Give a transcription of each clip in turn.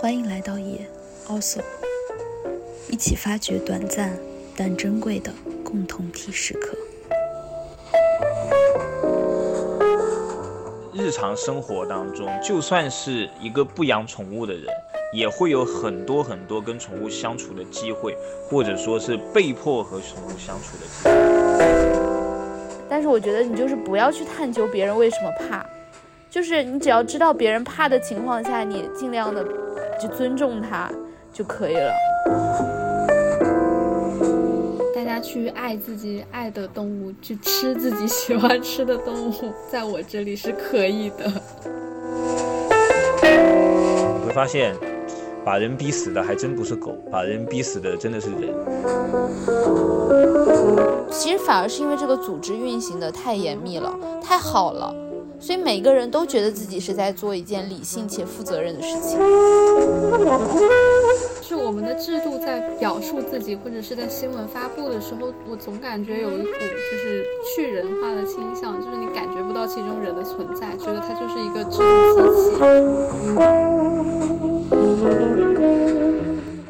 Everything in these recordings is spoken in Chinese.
欢迎来到野 Also，一起发掘短暂但珍贵的共同体时刻。日常生活当中，就算是一个不养宠物的人，也会有很多很多跟宠物相处的机会，或者说是被迫和宠物相处的机会。但是我觉得你就是不要去探究别人为什么怕，就是你只要知道别人怕的情况下，你尽量的就尊重它就可以了。大家去爱自己爱的动物，去吃自己喜欢吃的动物，在我这里是可以的。你会发现，把人逼死的还真不是狗，把人逼死的真的是人。其实反而是因为这个组织运行的太严密了，太好了，所以每个人都觉得自己是在做一件理性且负责任的事情。是我们的制度在表述自己，或者是在新闻发布的时候，我总感觉有一股就是去人化的倾向，就是你感觉不到其中人的存在，觉得它就是一个制度机器。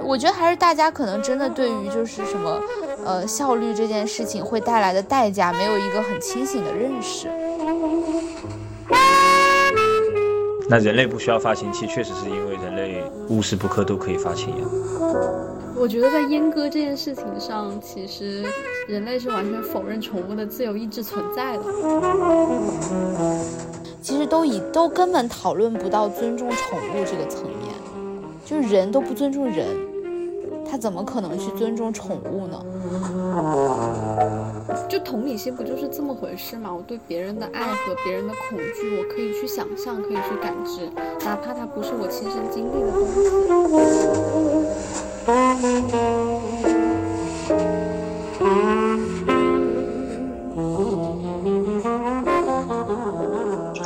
我觉得还是大家可能真的对于就是什么。呃，效率这件事情会带来的代价，没有一个很清醒的认识。那人类不需要发情期，确实是因为人类无时不刻都可以发情呀。我觉得在阉割这件事情上，其实人类是完全否认宠物的自由意志存在的。其实都以都根本讨论不到尊重宠物这个层面，就是人都不尊重人。他怎么可能去尊重宠物呢？就同理心不就是这么回事吗？我对别人的爱和别人的恐惧，我可以去想象，可以去感知，哪怕它不是我亲身经历的东西。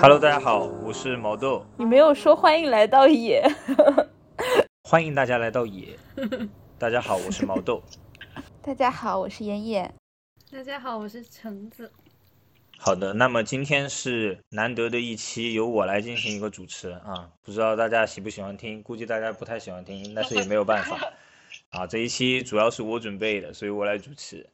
Hello，大家好，我是毛豆。你没有说欢迎来到野。欢迎大家来到野。大家好，我是毛豆。大家好，我是妍妍。大家好，我是橙子。好的，那么今天是难得的一期，由我来进行一个主持啊。不知道大家喜不喜欢听，估计大家不太喜欢听，但是也没有办法啊。这一期主要是我准备的，所以我来主持。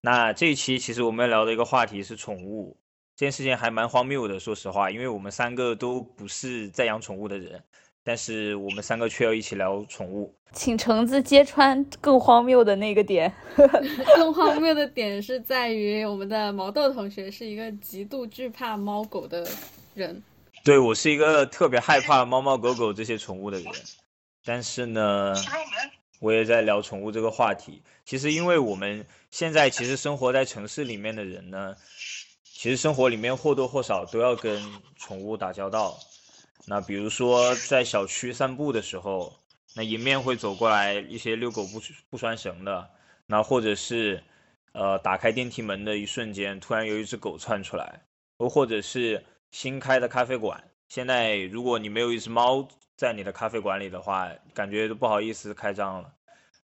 那这一期其实我们要聊的一个话题是宠物，这件事情还蛮荒谬的，说实话，因为我们三个都不是在养宠物的人。但是我们三个却要一起聊宠物，请橙子揭穿更荒谬的那个点。更荒谬的点是在于我们的毛豆同学是一个极度惧怕猫狗的人。对我是一个特别害怕猫猫狗狗这些宠物的人。但是呢，我也在聊宠物这个话题。其实因为我们现在其实生活在城市里面的人呢，其实生活里面或多或少都要跟宠物打交道。那比如说在小区散步的时候，那迎面会走过来一些遛狗不不拴绳的，那或者是，呃，打开电梯门的一瞬间，突然有一只狗窜出来，又或者是新开的咖啡馆，现在如果你没有一只猫在你的咖啡馆里的话，感觉都不好意思开张了。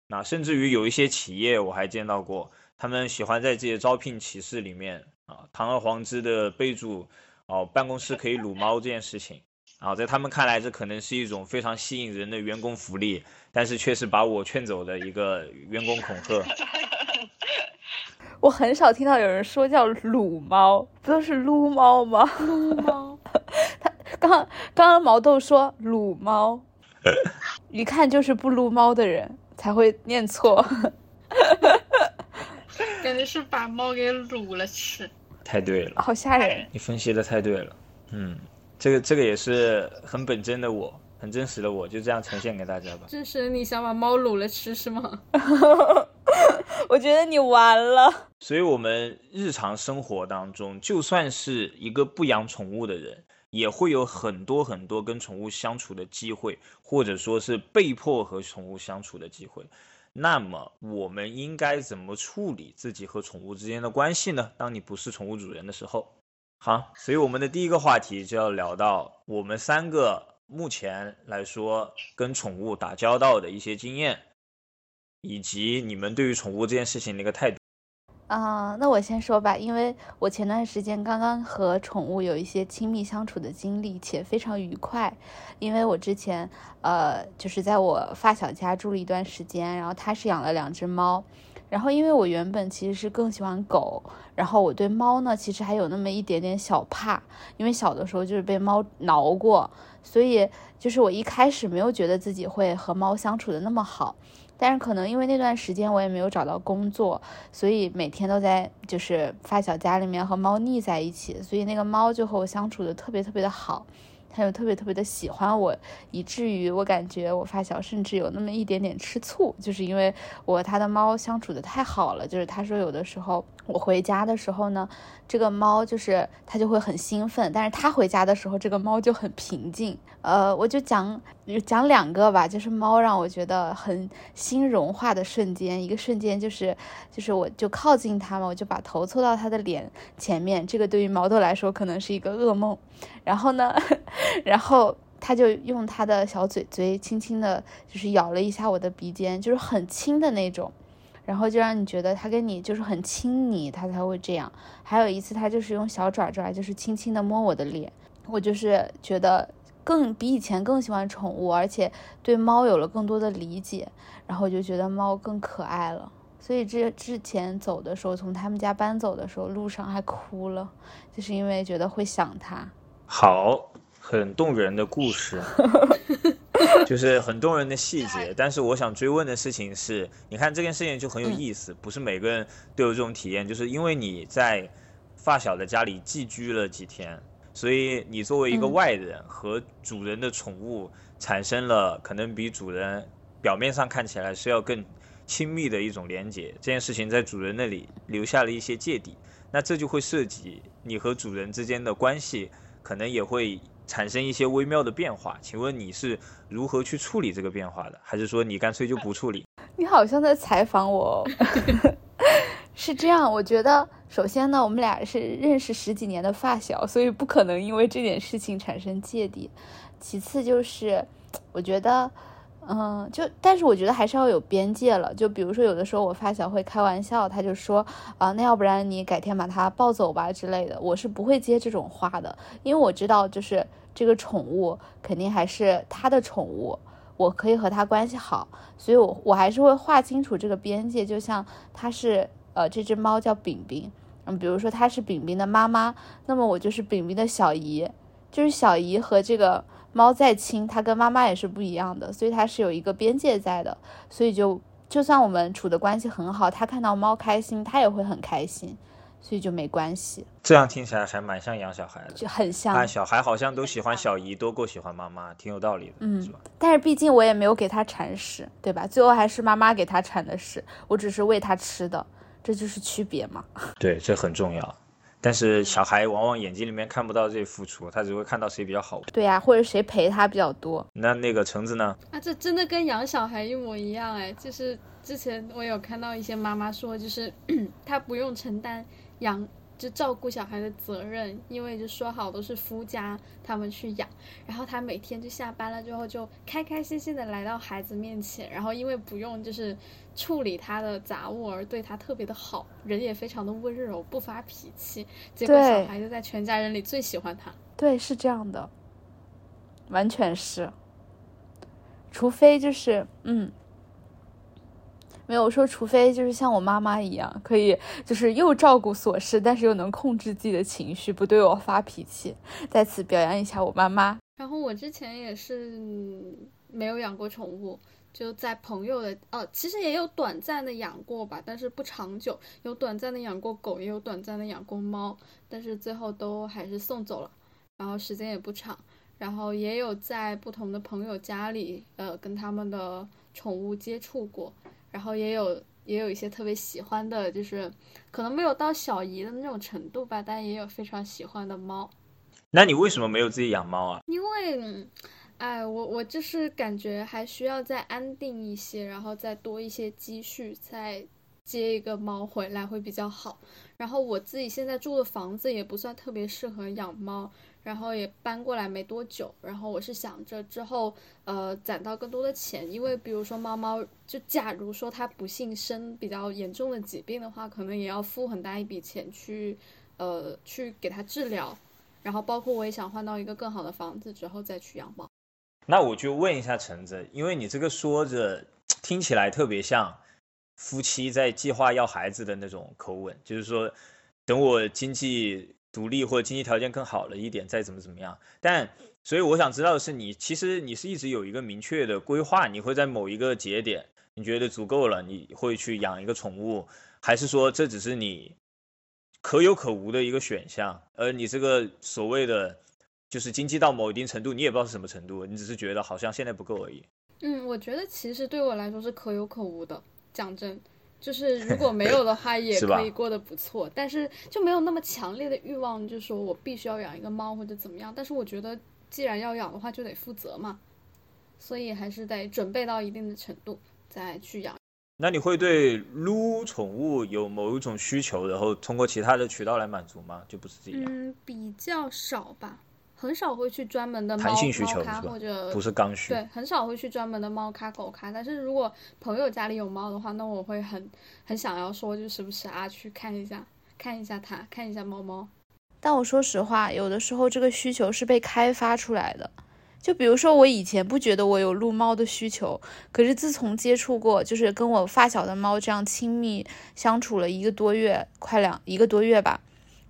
那甚至于有一些企业我还见到过，他们喜欢在这些招聘启事里面啊，堂而皇之的备注哦，办公室可以撸猫这件事情。啊，在他们看来，这可能是一种非常吸引人的员工福利，但是却是把我劝走的一个员工恐吓。我很少听到有人说叫“撸猫”，不都是“撸猫”吗？撸猫。他刚刚刚毛豆说“撸猫 ”，一看就是不撸猫的人才会念错。感觉是把猫给撸了吃。太对了，好吓人。你分析的太对了，嗯。这个这个也是很本真的我，很真实的我，就这样呈现给大家吧。这是你想把猫卤了吃是吗？我觉得你完了。所以，我们日常生活当中，就算是一个不养宠物的人，也会有很多很多跟宠物相处的机会，或者说是被迫和宠物相处的机会。那么，我们应该怎么处理自己和宠物之间的关系呢？当你不是宠物主人的时候。好，所以我们的第一个话题就要聊到我们三个目前来说跟宠物打交道的一些经验，以及你们对于宠物这件事情的一个态度。啊、那我先说吧，因为我前段时间刚刚和宠物有一些亲密相处的经历，且非常愉快。因为我之前呃，就是在我发小家住了一段时间，然后他是养了两只猫，然后因为我原本其实是更喜欢狗，然后我对猫呢其实还有那么一点点小怕，因为小的时候就是被猫挠过，所以就是我一开始没有觉得自己会和猫相处的那么好。但是可能因为那段时间我也没有找到工作，所以每天都在就是发小家里面和猫腻在一起，所以那个猫就和我相处的特别特别的好，他又特别特别的喜欢我，以至于我感觉我发小甚至有那么一点点吃醋，就是因为我和他的猫相处的太好了。就是他说有的时候我回家的时候呢，这个猫就是他就会很兴奋，但是他回家的时候，这个猫就很平静。呃，我就讲讲两个吧，就是猫让我觉得很心融化的瞬间，一个瞬间就是就是我就靠近它嘛，我就把头凑到它的脸前面，这个对于毛豆来说可能是一个噩梦。然后呢，然后它就用它的小嘴嘴轻轻的，就是咬了一下我的鼻尖，就是很轻的那种。然后就让你觉得它跟你就是很亲昵，它才会这样。还有一次，它就是用小爪爪，就是轻轻的摸我的脸，我就是觉得更比以前更喜欢宠物，而且对猫有了更多的理解，然后我就觉得猫更可爱了。所以这之前走的时候，从他们家搬走的时候，路上还哭了，就是因为觉得会想它。好，很动人的故事，就是很动人的细节。但是我想追问的事情是，你看这件事情就很有意思，不是每个人都有这种体验，就是因为你在发小的家里寄居了几天，所以你作为一个嗯外人和主人的宠物产生了可能比主人表面上看起来是要更亲密的一种连接。这件事情在主人那里留下了一些芥蒂，那这就会涉及你和主人之间的关系，可能也会产生一些微妙的变化。请问你是如何去处理这个变化的？还是说你干脆就不处理？你好像在采访我哦，是这样。我觉得，首先呢，我们俩是认识十几年的发小，所以不可能因为这点事情产生芥蒂。其次就是，我觉得，嗯，就但是我觉得还是要有边界了。就比如说，有的时候我发小会开玩笑，他就说啊，那要不然你改天把它抱走吧之类的。我是不会接这种话的，因为我知道，就是这个宠物肯定还是他的宠物。我可以和他关系好，所以我我还是会划清楚这个边界。就像他是呃这只猫叫饼饼，嗯，比如说它是饼饼的妈妈，那么我就是饼饼的小姨，就是小姨和这个猫再亲，它跟妈妈也是不一样的，所以它是有一个边界在的。所以就就算我们处的关系很好，它看到猫开心，它也会很开心，所以就没关系，这样听起来还蛮像养小孩的。就很像。但小孩好像都喜欢小姨多过喜欢妈妈，挺有道理的，嗯是吧？但是毕竟我也没有给它铲屎，对吧？最后还是妈妈给它铲的屎，我只是喂它吃的，这就是区别嘛。对，这很重要。但是小孩往往眼睛里面看不到这些付出，他只会看到谁比较好。对呀、或者谁陪他比较多。那那个橙子呢？啊，这真的跟养小孩一模一样哎！就是之前我有看到一些妈妈说，就是 她不用承担养就照顾小孩的责任，因为就说好都是夫家他们去养，然后他每天就下班了之后就开开心心的来到孩子面前，然后因为不用就是处理他的杂物而对他特别的好，人也非常的温柔，不发脾气，结果小孩就在全家人里最喜欢他。对，是这样的，完全是。除非就是，嗯，没有说，除非就是像我妈妈一样，可以就是又照顾琐事，但是又能控制自己的情绪，不对我发脾气。在此表扬一下我妈妈。然后我之前也是没有养过宠物，就在朋友的哦，其实也有短暂的养过吧，但是不长久。有短暂的养过狗，也有短暂的养过猫，但是最后都还是送走了，然后时间也不长。然后也有在不同的朋友家里，呃，跟他们的宠物接触过，然后也有也有一些特别喜欢的，就是可能没有到小姨的那种程度吧，但也有非常喜欢的猫。那你为什么没有自己养猫啊？因为，嗯哎，我我就是感觉还需要再安定一些，然后再多一些积蓄，再接一个猫回来会比较好。然后我自己现在住的房子也不算特别适合养猫，然后也搬过来没多久，然后我是想着之后呃攒到更多的钱，因为比如说猫猫，就假如说它不幸生比较严重的疾病的话，可能也要付很大一笔钱去呃去给它治疗，然后包括我也想换到一个更好的房子之后再去养猫。那我就问一下橙子，因为你这个说着听起来特别像夫妻在计划要孩子的那种口吻，就是说等我经济独立或者经济条件更好了一点再怎么怎么样。但所以我想知道的是，你其实你是一直有一个明确的规划，你会在某一个节点你觉得足够了，你会去养一个宠物，还是说这只是你可有可无的一个选项？而你这个所谓的。就是经济到某一定程度，你也不知道是什么程度，你只是觉得好像现在不够而已。嗯，我觉得其实对我来说是可有可无的。讲真，就是如果没有的话，也 可以过得不错。但是就没有那么强烈的欲望，就说我必须要养一个猫或者怎么样。但是我觉得，既然要养的话，就得负责嘛，所以还是得准备到一定的程度再去养。那你会对撸宠物有某一种需求，然后通过其他的渠道来满足吗？就不是自己养？嗯，比较少吧。很少会去专门的猫猫咖或者不是刚需，对，很少会去专门的猫咖狗咖。但是如果朋友家里有猫的话，那我会很很想要说，就时不时啊去看一下，看一下它，看一下猫猫。但我说实话，有的时候这个需求是被开发出来的。就比如说我以前不觉得我有撸猫的需求，可是自从接触过，就是跟我发小的猫这样亲密相处了一个多月，快两一个多月吧。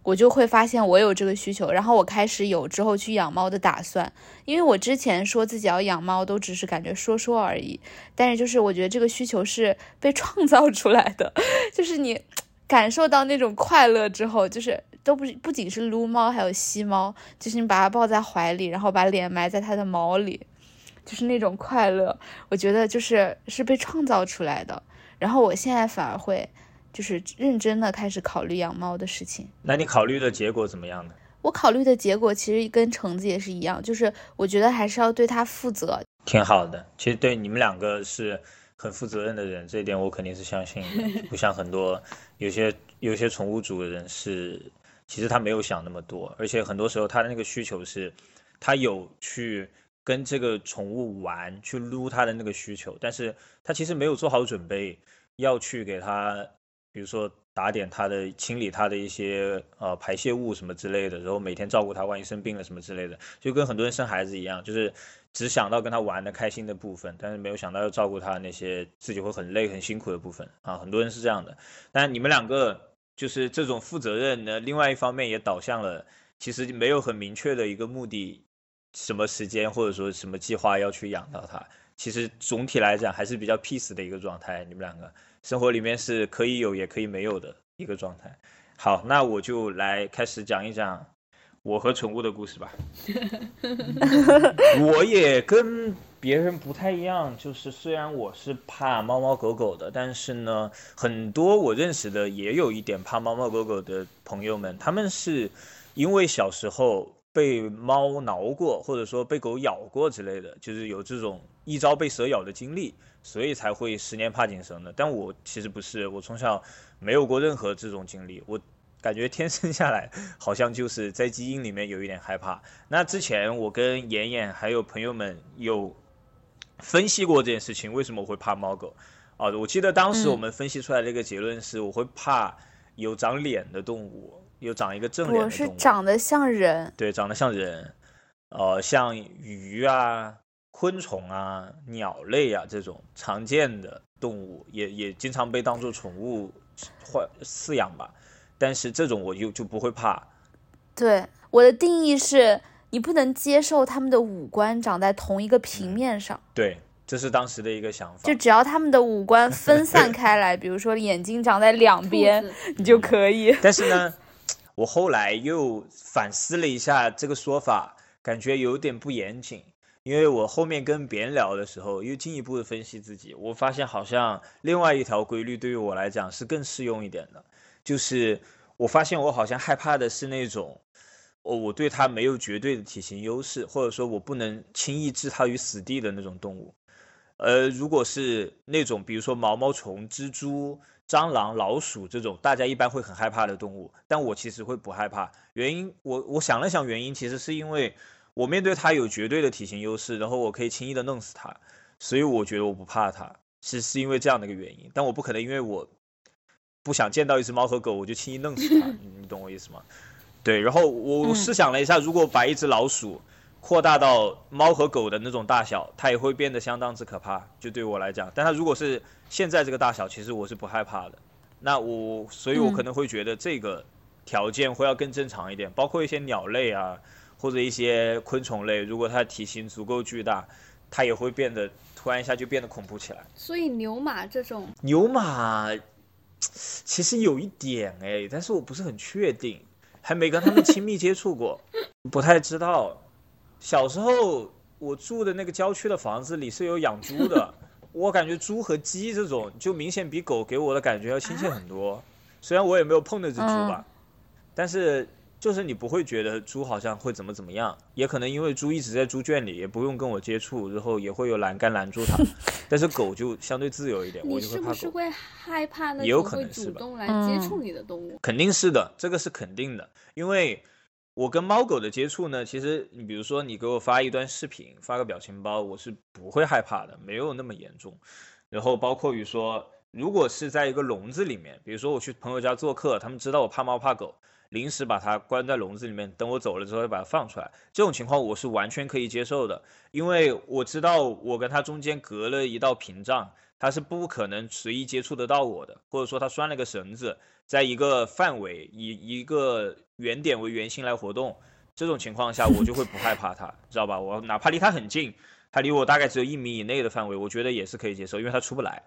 我就会发现我有这个需求，然后我开始有之后去养猫的打算。因为我之前说自己要养猫，都只是感觉说说而已。但是就是我觉得这个需求是被创造出来的，就是你感受到那种快乐之后，就是都不不仅是撸猫，还有吸猫，就是你把它抱在怀里，然后把脸埋在它的毛里，就是那种快乐。我觉得就是是被创造出来的。然后我现在反而会。就是认真的开始考虑养猫的事情。那你考虑的结果怎么样呢？我考虑的结果其实跟橙子也是一样，就是我觉得还是要对它负责。挺好的，其实对你们两个是很负责任的人，这一点我肯定是相信的。不像很多有些有些宠物主人是，其实他没有想那么多，而且很多时候他的那个需求是，他有去跟这个宠物玩，去撸它的那个需求，但是他其实没有做好准备要去给他。比如说打点它的、清理它的一些呃排泄物什么之类的，然后每天照顾它，万一生病了什么之类的，就跟很多人生孩子一样，就是只想到跟他玩的开心的部分，但是没有想到要照顾他那些自己会很累很辛苦的部分啊，很多人是这样的。但你们两个就是这种负责任呢，另外一方面也导向了，其实没有很明确的一个目的，什么时间或者说什么计划要去养到它，其实总体来讲还是比较 peace 的一个状态，你们两个。生活里面是可以有也可以没有的一个状态。好，那我就来开始讲一讲我和宠物的故事吧。我也跟别人不太一样，就是虽然我是怕猫猫狗狗的，但是呢，很多我认识的也有一点怕猫猫狗狗的朋友们，他们是因为小时候被猫挠过，或者说被狗咬过之类的，就是有这种一朝被蛇咬的经历。所以才会十年怕井绳的，但我其实不是，我从小没有过任何这种经历，我感觉天生下来 好像就是在基因里面有一点害怕。那之前我跟妍妍还有朋友们有分析过这件事情，为什么我会怕猫狗？啊，我记得当时我们分析出来的一个结论是，我会怕有长脸的动物，有长一个正脸的动物，是长得像人，对，长得像人，呃，像鱼啊。昆虫啊、鸟类啊这种常见的动物，也也经常被当做宠物或饲养吧。但是这种我就就不会怕。对我的定义是，你不能接受它们的五官长在同一个平面上。对，这是当时的一个想法。就只要它们的五官分散开来，比如说眼睛长在两边，你就可以。但是呢，我后来又反思了一下这个说法，感觉有点不严谨。因为我后面跟别人聊的时候，又进一步的分析自己，我发现好像另外一条规律对于我来讲是更适用一点的，就是我发现我好像害怕的是那种，哦，我对它没有绝对的体型优势，或者说我不能轻易置它于死地的那种动物。呃，如果是那种比如说毛毛虫、蜘蛛蟑螂、老鼠这种大家一般会很害怕的动物，但我其实会不害怕。原因我我想了想，原因其实是因为我面对它有绝对的体型优势，然后我可以轻易的弄死它，所以我觉得我不怕它，是是因为这样的一个原因。但我不可能因为我不想见到一只猫和狗，我就轻易弄死它，你你懂我意思吗？对，然后我试想了一下，如果把一只老鼠扩大到猫和狗的那种大小，它也会变得相当之可怕。就对我来讲，但它如果是现在这个大小，其实我是不害怕的。那我，所以我可能会觉得这个条件会要更正常一点，包括一些鸟类啊，或者一些昆虫类，如果它体型足够巨大，它也会变得突然一下就变得恐怖起来。所以牛马这种，牛马其实有一点哎，但是我不是很确定，还没跟他们亲密接触过，不太知道。小时候我住的那个郊区的房子里是有养猪的，我感觉猪和鸡这种就明显比狗给我的感觉要亲切很多。虽然我也没有碰那只猪吧，但是就是你不会觉得猪好像会怎么怎么样，也可能因为猪一直在猪圈里，也不用跟我接触，然后也会有栏杆拦住它。但是狗就相对自由一点，我就会怕狗。你是不是会害怕那种会主动来接触你的动物？肯定是的，这个是肯定的，因为。我跟猫狗的接触呢，其实你比如说你给我发一段视频，发个表情包，我是不会害怕的，没有那么严重。然后包括于说，如果是在一个笼子里面，比如说我去朋友家做客，他们知道我怕猫怕狗，临时把它关在笼子里面，等我走了之后把它放出来，这种情况我是完全可以接受的，因为我知道我跟它中间隔了一道屏障。它是不可能随意接触得到我的，或者说它拴了个绳子，在一个范围以一个原点为圆心来活动，这种情况下我就会不害怕它，知道吧？我哪怕离它很近，它离我大概只有一米以内的范围，我觉得也是可以接受，因为它出不来。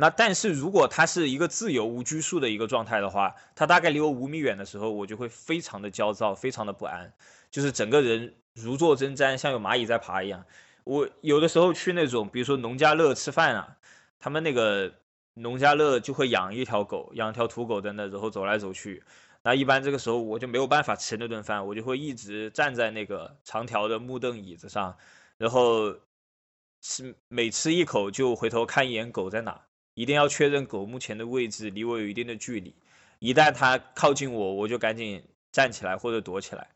那但是如果它是一个自由无拘束的一个状态的话，它大概离我五米远的时候，我就会非常的焦躁，非常的不安，就是整个人如坐针毡，像有蚂蚁在爬一样。我有的时候去那种，比如说农家乐吃饭啊。他们那个农家乐就会养一条狗，养条土狗在那，然后走来走去。那一般这个时候我就没有办法吃那顿饭，我就会一直站在那个长条的木凳椅子上，然后吃每吃一口就回头看一眼狗在哪，一定要确认狗目前的位置离我有一定的距离。一旦它靠近我，我就赶紧站起来或者躲起来，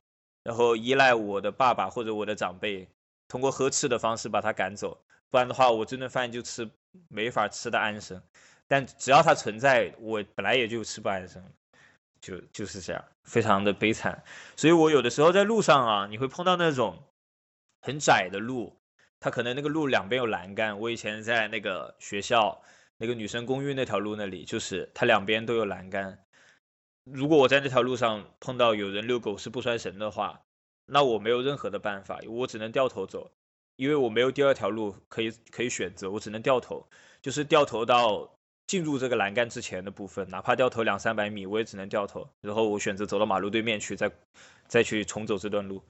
然后依赖我的爸爸或者我的长辈，通过呵斥的方式把它赶走。不然的话，我这顿饭就吃没法吃的安生。但只要它存在，我本来也就吃不安生，就就是这样，非常的悲惨。所以我有的时候在路上啊，你会碰到那种很窄的路，它可能那个路两边有栏杆。我以前在那个学校那个女生公寓那条路那里，就是它两边都有栏杆。如果我在那条路上碰到有人遛狗是不拴绳的话，那我没有任何的办法，我只能掉头走。因为我没有第二条路可以可以选择，我只能掉头，就是掉头到进入这个栏杆之前的部分，哪怕掉头两三百米，我也只能掉头。然后我选择走到马路对面去，再再去重走这段路，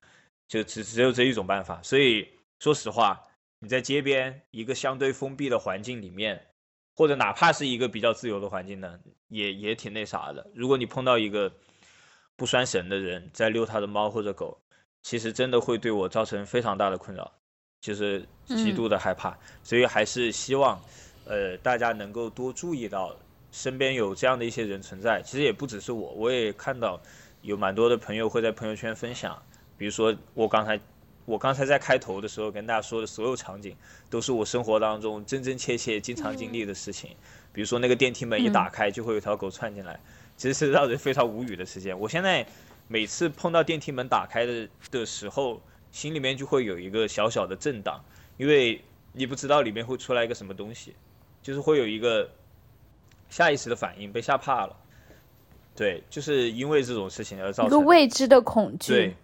就只只有这一种办法。所以说实话，你在街边一个相对封闭的环境里面，或者哪怕是一个比较自由的环境呢，也也挺那啥的。如果你碰到一个不拴绳的人在遛他的猫或者狗，其实真的会对我造成非常大的困扰。就是极度的害怕，所以还是希望，呃，大家能够多注意到身边有这样的一些人存在。其实也不只是我，我也看到有蛮多的朋友会在朋友圈分享。比如说我刚才，我刚才在开头的时候跟大家说的所有场景，都是我生活当中真真切切经常经历的事情。比如说那个电梯门一打开，就会有条狗窜进来，其实是让人非常无语的事件。我现在每次碰到电梯门打开的的时候。心里面就会有一个小小的震荡，因为你不知道里面会出来一个什么东西，就是会有一个下意识的反应，被吓怕了。对，就是因为这种事情而造成一个未知的恐惧。对，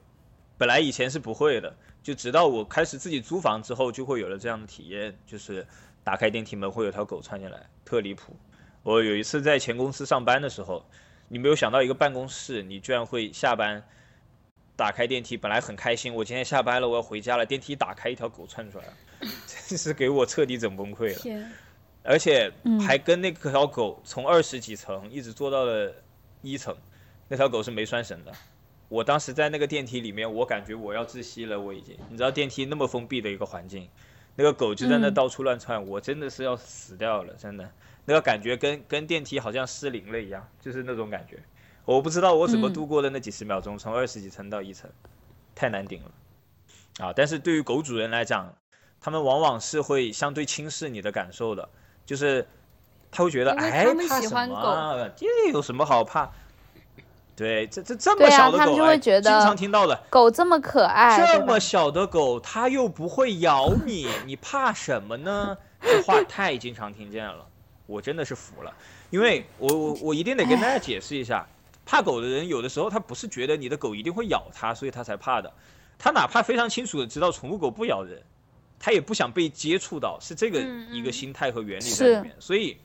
本来以前是不会的，就直到我开始自己租房之后，就会有了这样的体验，就是打开电梯门会有条狗窜进来，特离谱。我有一次在前公司上班的时候，你没有想到一个办公室，你居然会下班。打开电梯，本来很开心，我今天下班了，我要回家了。电梯打开，一条狗窜出来了，真是给我彻底整崩溃了。而且还跟那条狗从二十几层一直坐到了一层，那条狗是没拴绳的。我当时在那个电梯里面，我感觉我要窒息了，我已经。你知道电梯那么封闭的一个环境，那个狗就在那嗯到处乱窜，我真的是要死掉了，真的，那个感觉跟跟电梯好像失灵了一样，就是那种感觉。我不知道我怎么嗯度过的那几十秒钟，从二十几层到一层，太难顶了。啊，但是对于狗主人来讲，他们往往是会相对轻视你的感受的，就是他会觉得，哎怕什喜欢么啊？这有什么好怕？对，这这这么小的狗，他们就会哎觉得经常听到的，狗这么可爱，这么小的狗，它又不会咬你，你怕什么呢？这话太经常听见了，我真的是服了。因为我我我一定得跟大家解释一下，怕狗的人有的时候他不是觉得你的狗一定会咬他，所以他才怕的，他哪怕非常清楚的知道宠物狗不咬人，他也不想被接触到，是这个嗯一个嗯心态和原理在里是面。所以，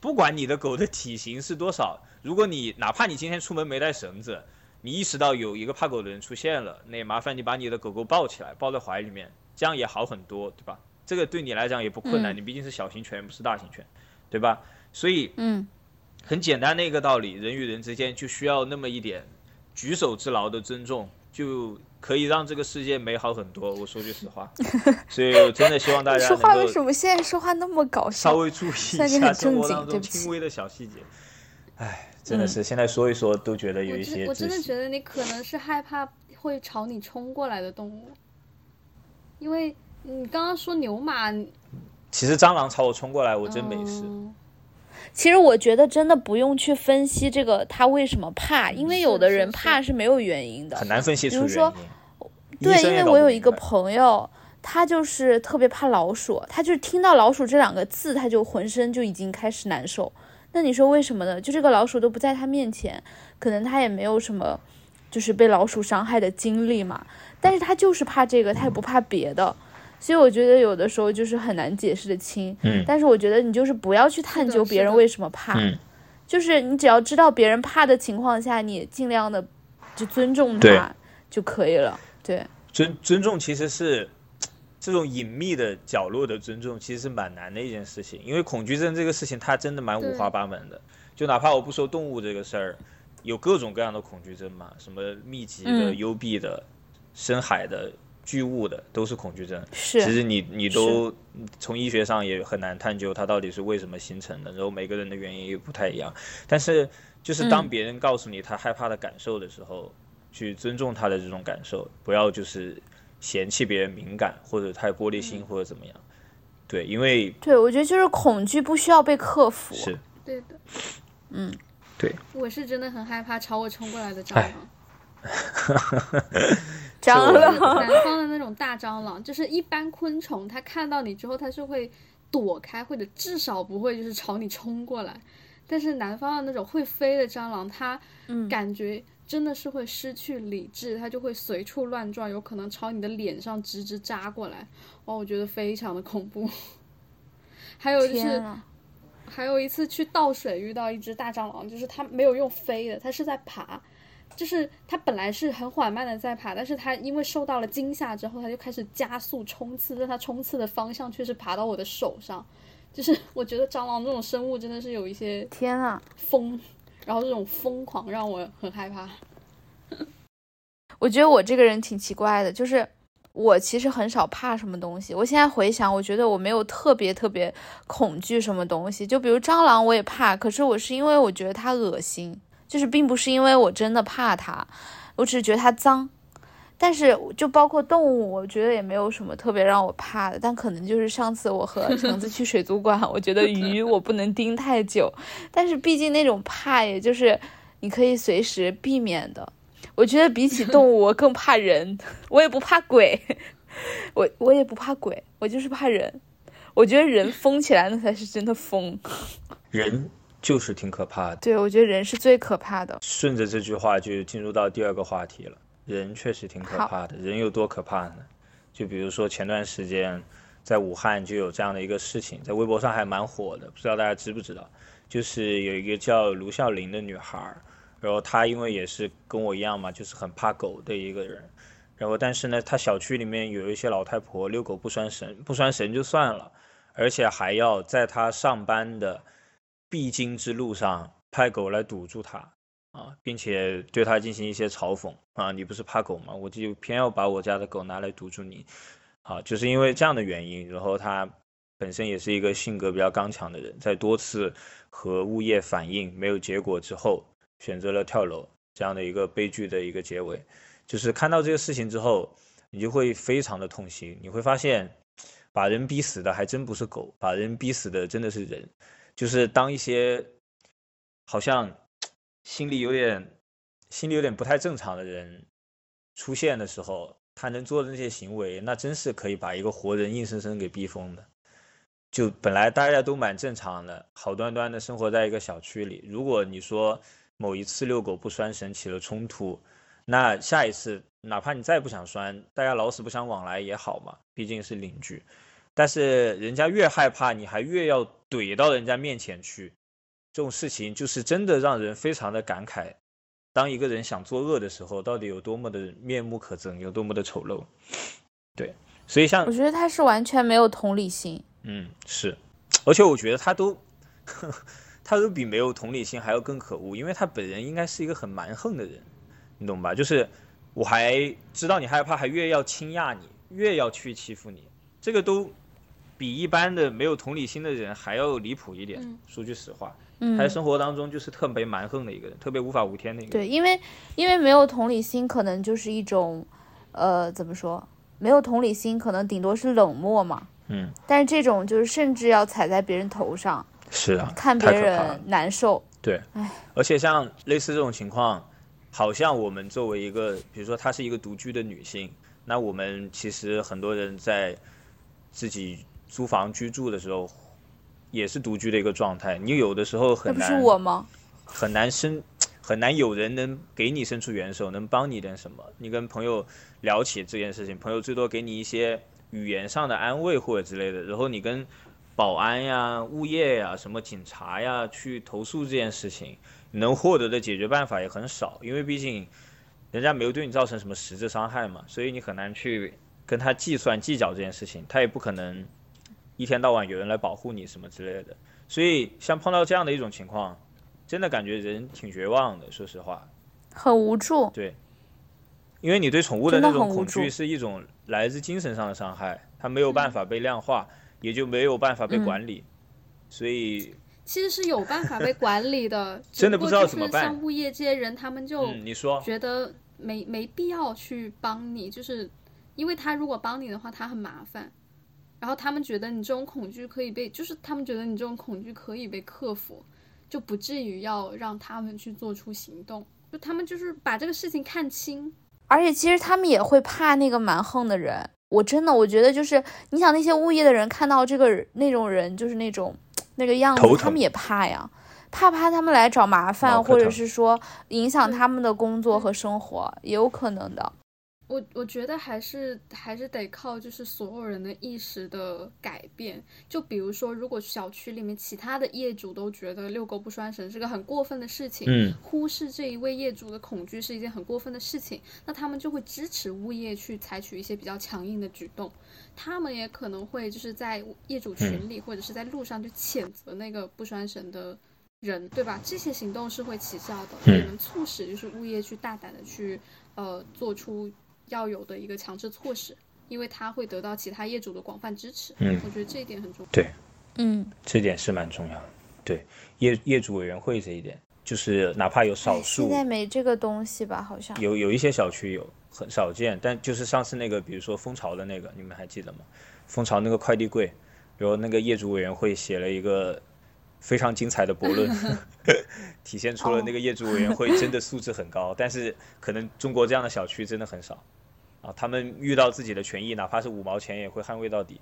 不管你的狗的体型是多少，如果你哪怕你今天出门没带绳子，你意识到有一个怕狗的人出现了，那也麻烦你把你的狗狗抱起来，抱在怀里面，这样也好很多，对吧？这个对你来讲也不困难，嗯你毕竟是小型犬，不是大型犬，对吧？所以嗯，很简单的一个道理，人与人之间就需要那么一点举手之劳的尊重，就可以让这个世界美好很多。我说句实话，所以我真的希望大家说话为什么现在说话那么搞笑？稍微注意一下生活当中轻微的小细节。唉，真的嗯是现在说一说都觉得有一些真我真的觉得你可能是害怕会朝你冲过来的动物，因为你刚刚说牛马，其实蟑螂朝我冲过来，我真没事。嗯其实我觉得真的不用去分析这个他为什么怕，因为有的人怕是没有原因的。很难分析比如说因。对，因为我有一个朋友，他就是特别怕老鼠，他就是听到老鼠这两个字，他就浑身就已经开始难受。那你说为什么呢？就这个老鼠都不在他面前，可能他也没有什么就是被老鼠伤害的经历嘛，但是他就是怕这个，他也不怕别的。所以我觉得有的时候就是很难解释的清，嗯但是我觉得你就是不要去探究别人为什么怕，嗯，就是你只要知道别人怕的情况下，你尽量的就尊重他就可以了。对，尊尊重其实是这种隐秘的角落的尊重，其实是蛮难的一件事情。因为恐惧症这个事情，它真的蛮五花八门的。就哪怕我不说动物这个事儿，有各种各样的恐惧症嘛，什么密集的、嗯幽闭的、深海的、巨物的，都是恐惧症。是。其实你你都从医学上也很难探究它到底是为什么形成的，然后每个人的原因也不太一样。但是就是当嗯别人告诉你他害怕的感受的时候，去尊重他的这种感受，不要就是嫌弃别人敏感或者太玻璃心或者怎么样。对，因为对，我觉得就是恐惧不需要被克服。是对的，嗯，对，我是真的很害怕朝我冲过来的蟑哎螂。蟑螂，我南方的那种大蟑螂，就是一般昆虫，它看到你之后，它是会躲开，或者至少不会就是朝你冲过来。但是南方的那种会飞的蟑螂，它嗯，感觉真的是会失去理智，它就会随处乱撞，有可能朝你的脸上直直扎过来。哦，我觉得非常的恐怖。还有就是还有一次去倒水遇到一只大蟑螂，就是它没有用飞的，它是在爬，就是它本来是很缓慢的在爬，但是它因为受到了惊吓之后，它就开始加速冲刺，但它冲刺的方向却是爬到我的手上。就是我觉得蟑螂这种生物真的是有一些天啊！疯，然后这种疯狂让我很害怕。我觉得我这个人挺奇怪的，就是我其实很少怕什么东西。我现在回想，我觉得我没有特别特别恐惧什么东西。就比如蟑螂，我也怕，可是我是因为我觉得它恶心，就是并不是因为我真的怕它，我只是觉得它脏。但是就包括动物，我觉得也没有什么特别让我怕的。但可能就是上次我和橙子去水族馆，我觉得鱼我不能盯太久。但是毕竟那种怕，也就是你可以随时避免的。我觉得比起动物，我更怕人，我也不怕鬼，我我也不怕鬼，我就是怕人。我觉得人疯起来那才是真的疯。人就是挺可怕的。对，我觉得人是最可怕的。顺着这句话就进入到第二个话题了。人确实挺可怕的，人有多可怕呢？就比如说前段时间在武汉就有这样的一个事情，在微博上还蛮火的，不知道大家知不知道？就是有一个叫卢笑林的女孩儿，然后她因为也是跟我一样嘛，就是很怕狗的一个人，然后但是呢，她小区里面有一些老太婆遛狗不拴绳，不拴绳就算了，而且还要在她上班的必经之路上派狗来堵住她。啊，并且对他进行一些嘲讽啊，你不是怕狗吗？我就偏要把我家的狗拿来堵住你，啊，就是因为这样的原因，然后他本身也是一个性格比较刚强的人，在多次和物业反映没有结果之后，选择了跳楼，这样的一个悲剧的一个结尾。就是看到这个事情之后，你就会非常的痛心，你会发现，把人逼死的还真不是狗，把人逼死的真的是人。就是当一些好像心里有点心里有点不太正常的人出现的时候。他能做的那些行为，那真是可以把一个活人硬生生给逼疯的。就本来大家都蛮正常的，好端端的生活在一个小区里。如果你说某一次遛狗不拴绳起了冲突，那下一次哪怕你再不想拴，大家老死不相往来也好嘛，毕竟是邻居。但是人家越害怕，你还越要怼到人家面前去，这种事情就是真的让人非常的感慨。当一个人想作恶的时候，到底有多么的面目可憎，有多么的丑陋？对，所以像我觉得他是完全没有同理心。嗯，是，而且我觉得他都，他都比没有同理心还要更可恶，因为他本人应该是一个很蛮横的人，你懂吧？就是我还知道你害怕，还越要倾轧你，越要去欺负你，这个都比一般的没有同理心的人还要离谱一点。说句实话。他在生活当中就是特别蛮横的一个人，特别无法无天的一个人。对，因为因为没有同理心，可能就是一种，呃，怎么说？没有同理心，可能顶多是冷漠嘛。嗯。但是这种就是甚至要踩在别人头上。是啊。看别人难受。对。唉。而且像类似这种情况，好像我们作为一个，比如说她是一个独居的女性，那我们其实很多人在自己租房居住的时候。也是独居的一个状态，你有的时候很难，不是我吗？很难伸，很难有人能给你伸出援手，能帮你点什么。你跟朋友聊起这件事情，朋友最多给你一些语言上的安慰或者之类的。然后你跟保安呀、物业呀、什么警察呀去投诉这件事情，能获得的解决办法也很少，因为毕竟人家没有对你造成什么实质伤害嘛，所以你很难去跟他计算计较这件事情，他也不可能。一天到晚有人来保护你什么之类的，所以像碰到这样的一种情况，真的感觉人挺绝望的。说实话，很无助。对，因为你对宠物的那种恐惧是一种来自精神上的伤害，它没有办法被量化，也就没有办法被管理。所以其实是有办法被管理的，真的不知道怎么办。像物业这些人，他们就你说觉得没没必要去帮你，就是因为他如果帮你的话，他很麻烦。然后他们觉得你这种恐惧可以被，就是他们觉得你这种恐惧可以被克服，就不至于要让他们去做出行动。就他们就是把这个事情看清，而且其实他们也会怕那个蛮横的人。我真的我觉得就是你想那些物业的人看到这个那种人就是那种那个样子，他们也怕呀，怕怕他们来找麻烦，或者是说影响他们的工作和生活，也有可能的。我我觉得还是还是得靠就是所有人的意识的改变。就比如说，如果小区里面其他的业主都觉得遛狗不拴绳是个很过分的事情，嗯，忽视这一位业主的恐惧是一件很过分的事情，那他们就会支持物业去采取一些比较强硬的举动。他们也可能会就是在业主群里或者是在路上就谴责那个不拴绳的人，对吧？这些行动是会起效的，也能促使就是物业去大胆的去呃做出。要有的一个强制措施，因为他会得到其他业主的广泛支持。嗯，我觉得这一点很重要。对，嗯，这点是蛮重要的。对，业业主委员会这一点，就是哪怕有少数，现在没这个东西吧？好像有有一些小区有，很少见。但就是上次那个，比如说蜂巢的那个，你们还记得吗？蜂巢那个快递柜，然后那个业主委员会写了一个非常精彩的驳论，体现出了那个业主委员会真的素质很高。但是可能中国这样的小区真的很少。啊，他们遇到自己的权益，哪怕是五毛钱也会捍卫到底。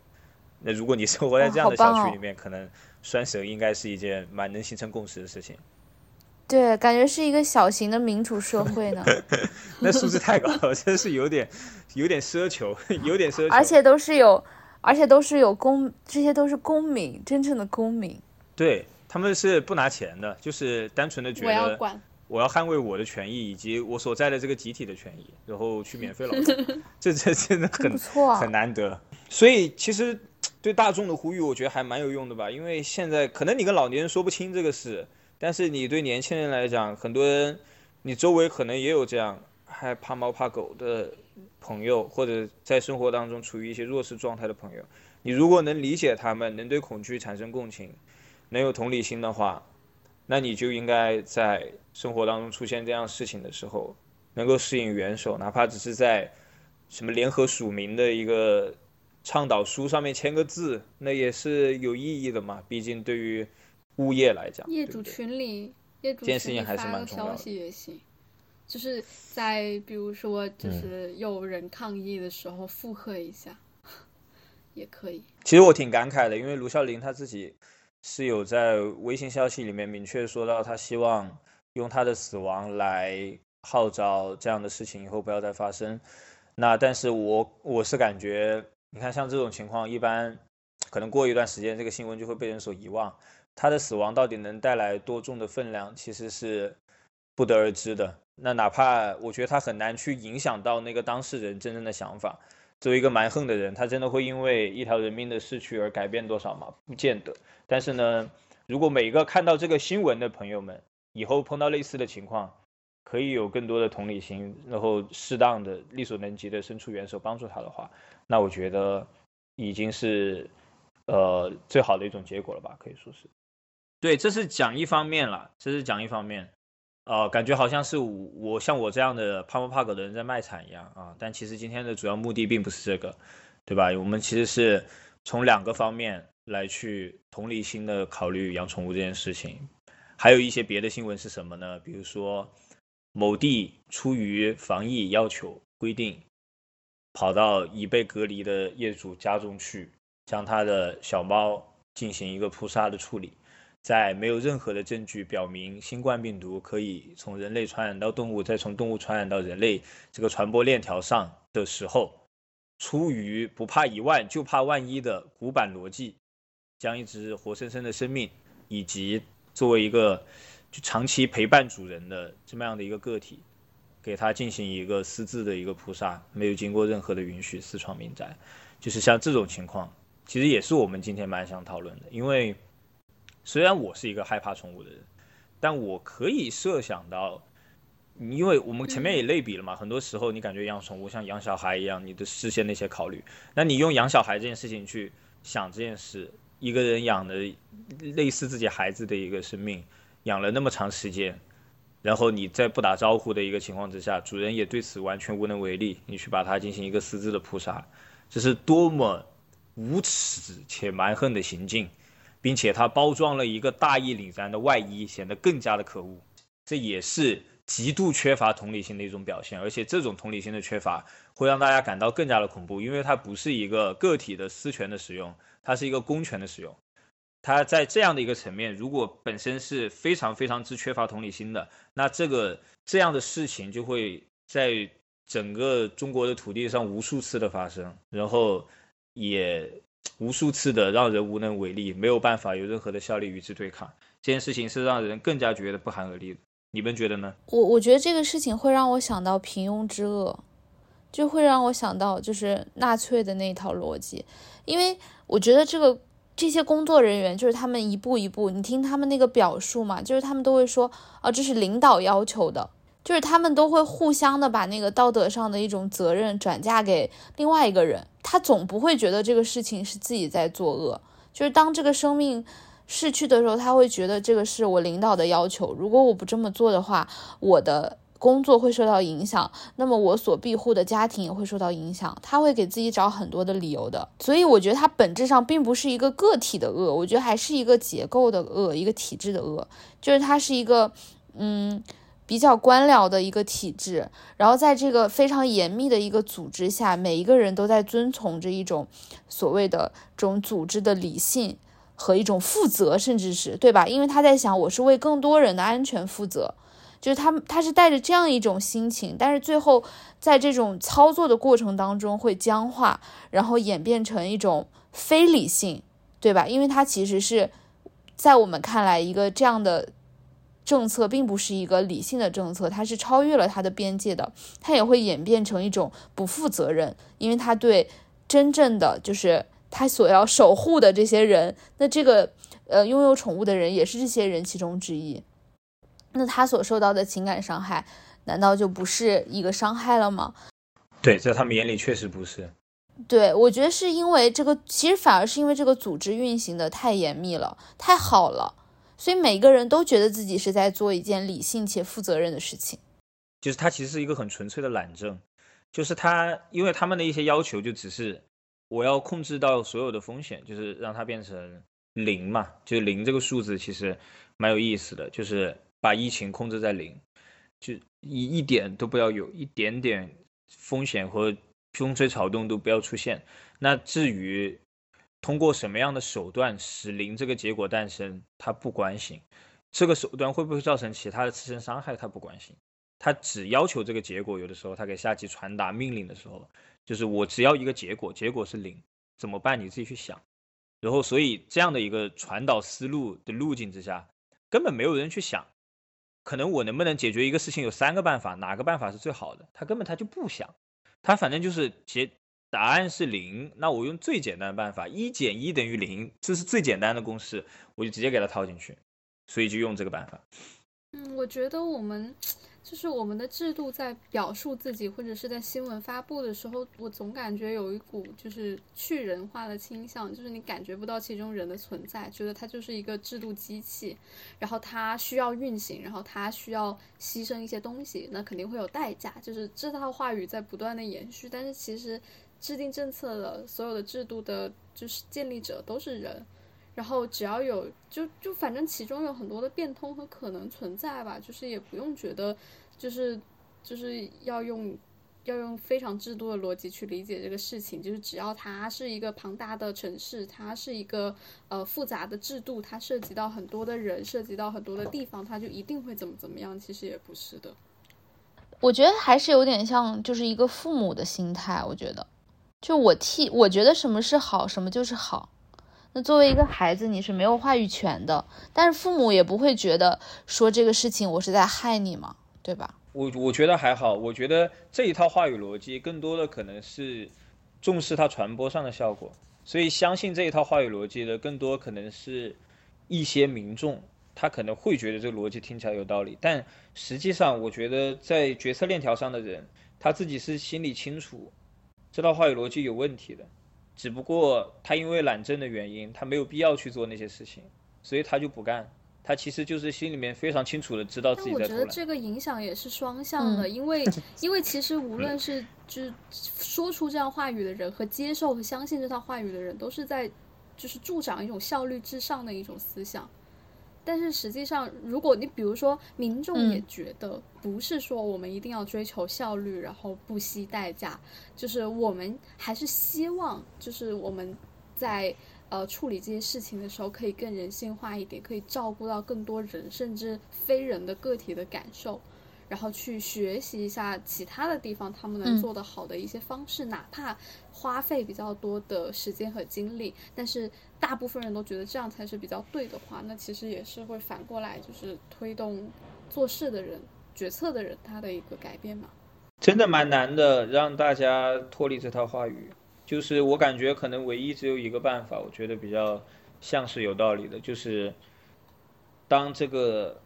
那如果你生活在这样的小区里面，可能拴绳应该是一件蛮能形成共识的事情。对，感觉是一个小型的民主社会呢。那素质太高了，真是有点有点奢求，有点奢求。而且都是有，而且都是有公，这些都是公民，真正的公民。对他们是不拿钱的，就是单纯的觉得我要捍卫我的权益以及我所在的这个集体的权益，然后去免费劳动，这这真的很很难得。所以其实对大众的呼吁，我觉得还蛮有用的吧。因为现在可能你跟老年人说不清这个事，但是你对年轻人来讲，很多人你周围可能也有这样害怕猫怕狗的朋友，或者在生活当中处于一些弱势状态的朋友，你如果能理解他们，能对恐惧产生共情，能有同理心的话，那你就应该在生活当中出现这样事情的时候，能够适应元首，哪怕只是在什么联合署名的一个倡导书上面签个字，那也是有意义的嘛。毕竟对于物业来讲，业主群里，业主这件事情还是发个消蛮就是在比如说就是有人抗议的时候附和一下，也可以。其实我挺感慨的，因为卢孝林他自己是有在微信消息里面明确说到，他希望用他的死亡来号召这样的事情以后不要再发生。那但是我我是感觉，你看像这种情况，一般可能过一段时间这个新闻就会被人所遗忘。他的死亡到底能带来多重的分量，其实是不得而知的。那哪怕我觉得他很难去影响到那个当事人真正的想法。作为一个蛮横的人，他真的会因为一条人命的逝去而改变多少吗？不见得。但是呢，如果每一个看到这个新闻的朋友们，以后碰到类似的情况，可以有更多的同理心，然后适当的力所能及的伸出援手帮助他的话，那我觉得已经是呃最好的一种结果了吧，可以说是。对，这是讲一方面了，这是讲一方面。呃，感觉好像是我我像我这样的怕猫怕狗的人在卖惨一样啊，但其实今天的主要目的并不是这个，对吧？我们其实是从两个方面来去同理心的考虑养宠物这件事情，还有一些别的新闻是什么呢？比如说某地出于防疫要求规定，跑到已被隔离的业主家中去，将他的小猫进行一个扑杀的处理。在没有任何的证据表明新冠病毒可以从人类传染到动物，再从动物传染到人类这个传播链条上的时候，出于不怕一万就怕万一的古板逻辑，将一只活生生的生命以及作为一个就长期陪伴主人的这么样的一个个体，给它进行一个私自的一个扑杀，没有经过任何的允许，私闯民宅，就是像这种情况，其实也是我们今天蛮想讨论的，因为。虽然我是一个害怕宠物的人，但我可以设想到，因为我们前面也类比了嘛，很多时候你感觉养宠物像养小孩一样，你的事先那些考虑，那你用养小孩这件事情去想这件事，一个人养的类似自己孩子的一个生命，养了那么长时间，然后你在不打招呼的一个情况之下，主人也对此完全无能为力，你去把它进行一个私自的扑杀，这是多么无耻且蛮横的行径。并且它包装了一个大义凛然的外衣，显得更加的可恶。这也是极度缺乏同理心的一种表现，而且这种同理心的缺乏会让大家感到更加的恐怖，因为它不是一个个体的私权的使用，它是一个公权的使用。它在这样的一个层面，如果本身是非常非常之缺乏同理心的，那这个这样的事情就会在整个中国的土地上无数次的发生，然后也。无数次的让人无能为力，没有办法有任何的效力与之对抗，这件事情是让人更加觉得不寒而栗的。你们觉得呢？我我觉得这个事情会让我想到平庸之恶，就会让我想到就是纳粹的那一套逻辑，因为我觉得这个这些工作人员就是他们一步一步，你听他们那个表述嘛，就是他们都会说啊，这是领导要求的。就是他们都会互相的把那个道德上的一种责任转嫁给另外一个人，他总不会觉得这个事情是自己在作恶。就是当这个生命逝去的时候，他会觉得这个是我领导的要求，如果我不这么做的话，我的工作会受到影响，那么我所庇护的家庭也会受到影响。他会给自己找很多的理由的。所以我觉得他本质上并不是一个个体的恶，我觉得还是一个结构的恶，一个体制的恶，就是它是一个，嗯。比较官僚的一个体制，然后在这个非常严密的一个组织下，每一个人都在遵从着一种所谓的这种组织的理性和一种负责，甚至是对吧？因为他在想，我是为更多人的安全负责，就是他他是带着这样一种心情，但是最后在这种操作的过程当中会僵化，然后演变成一种非理性，对吧？因为他其实是在我们看来一个这样的。政策并不是一个理性的政策，它是超越了它的边界的，它也会演变成一种不负责任，因为它对真正的就是它所要守护的这些人，那这个呃拥有宠物的人也是这些人其中之一，那他所受到的情感伤害，难道就不是一个伤害了吗？对，在他们眼里确实不是。对，我觉得是因为这个，其实反而是因为这个组织运行的太严密了，太好了，所以每个人都觉得自己是在做一件理性且负责任的事情。就是他其实是一个很纯粹的懒政，就是他因为他们的一些要求就只是我要控制到所有的风险，就是让它变成零嘛，就零这个数字其实蛮有意思的，就是把疫情控制在零，就一一点都不要有一点点风险和。风吹草动都不要出现。那至于通过什么样的手段使零这个结果诞生，他不关心。这个手段会不会造成其他的次生伤害，他不关心。他只要求这个结果。有的时候他给下级传达命令的时候，就是我只要一个结果，结果是零，怎么办？你自己去想。然后，所以这样的一个传导思路的路径之下，根本没有人去想，可能我能不能解决一个事情有三个办法，哪个办法是最好的？他根本他就不想。他反正就是结答案是零，那我用最简单的办法，一减一等于零，这是最简单的公式，我就直接给它套进去，所以就用这个办法。嗯，我觉得我们。就是我们的制度在表述自己，或者是在新闻发布的时候，我总感觉有一股就是去人化的倾向，就是你感觉不到其中人的存在，觉得它就是一个制度机器，然后它需要运行，然后它需要牺牲一些东西，那肯定会有代价。就是这套话语在不断的延续，但是其实制定政策的所有的制度的，就是建立者都是人。然后只要有就就反正其中有很多的变通和可能存在吧，就是也不用觉得就是就是要用要用非常制度的逻辑去理解这个事情，就是只要它是一个庞大的城市，它是一个呃复杂的制度，它涉及到很多的人，涉及到很多的地方，它就一定会怎么怎么样？其实也不是的。我觉得还是有点像就是一个父母的心态，我觉得就我替我觉得什么是好，什么就是好。那作为一个孩子，你是没有话语权的，但是父母也不会觉得说这个事情我是在害你嘛，对吧？我我觉得还好，我觉得这一套话语逻辑更多的可能是重视它传播上的效果，所以相信这一套话语逻辑的更多可能是一些民众，他可能会觉得这个逻辑听起来有道理，但实际上我觉得在决策链条上的人，他自己是心里清楚这套话语逻辑有问题的。只不过他因为懒政的原因，他没有必要去做那些事情，所以他就不干。他其实就是心里面非常清楚的知道自己在我觉得这个影响也是双向的，因为 因为其实无论是就是说出这样话语的人和接受和相信这套话语的人，都是在就是助长一种效率至上的一种思想。但是实际上，如果你比如说民众也觉得不是说我们一定要追求效率，然后不惜代价，就是我们还是希望，就是我们在呃处理这些事情的时候可以更人性化一点，可以照顾到更多人甚至非人的个体的感受。然后去学习一下其他的地方，他们能做得好的一些方式，哪怕花费比较多的时间和精力，但是大部分人都觉得这样才是比较对的话，那其实也是会反过来就是推动做事的人、决策的人他的一个改变嘛。真的蛮难的，让大家脱离这套话语，就是我感觉可能唯一只有一个办法，我觉得比较像是有道理的，就是当这个。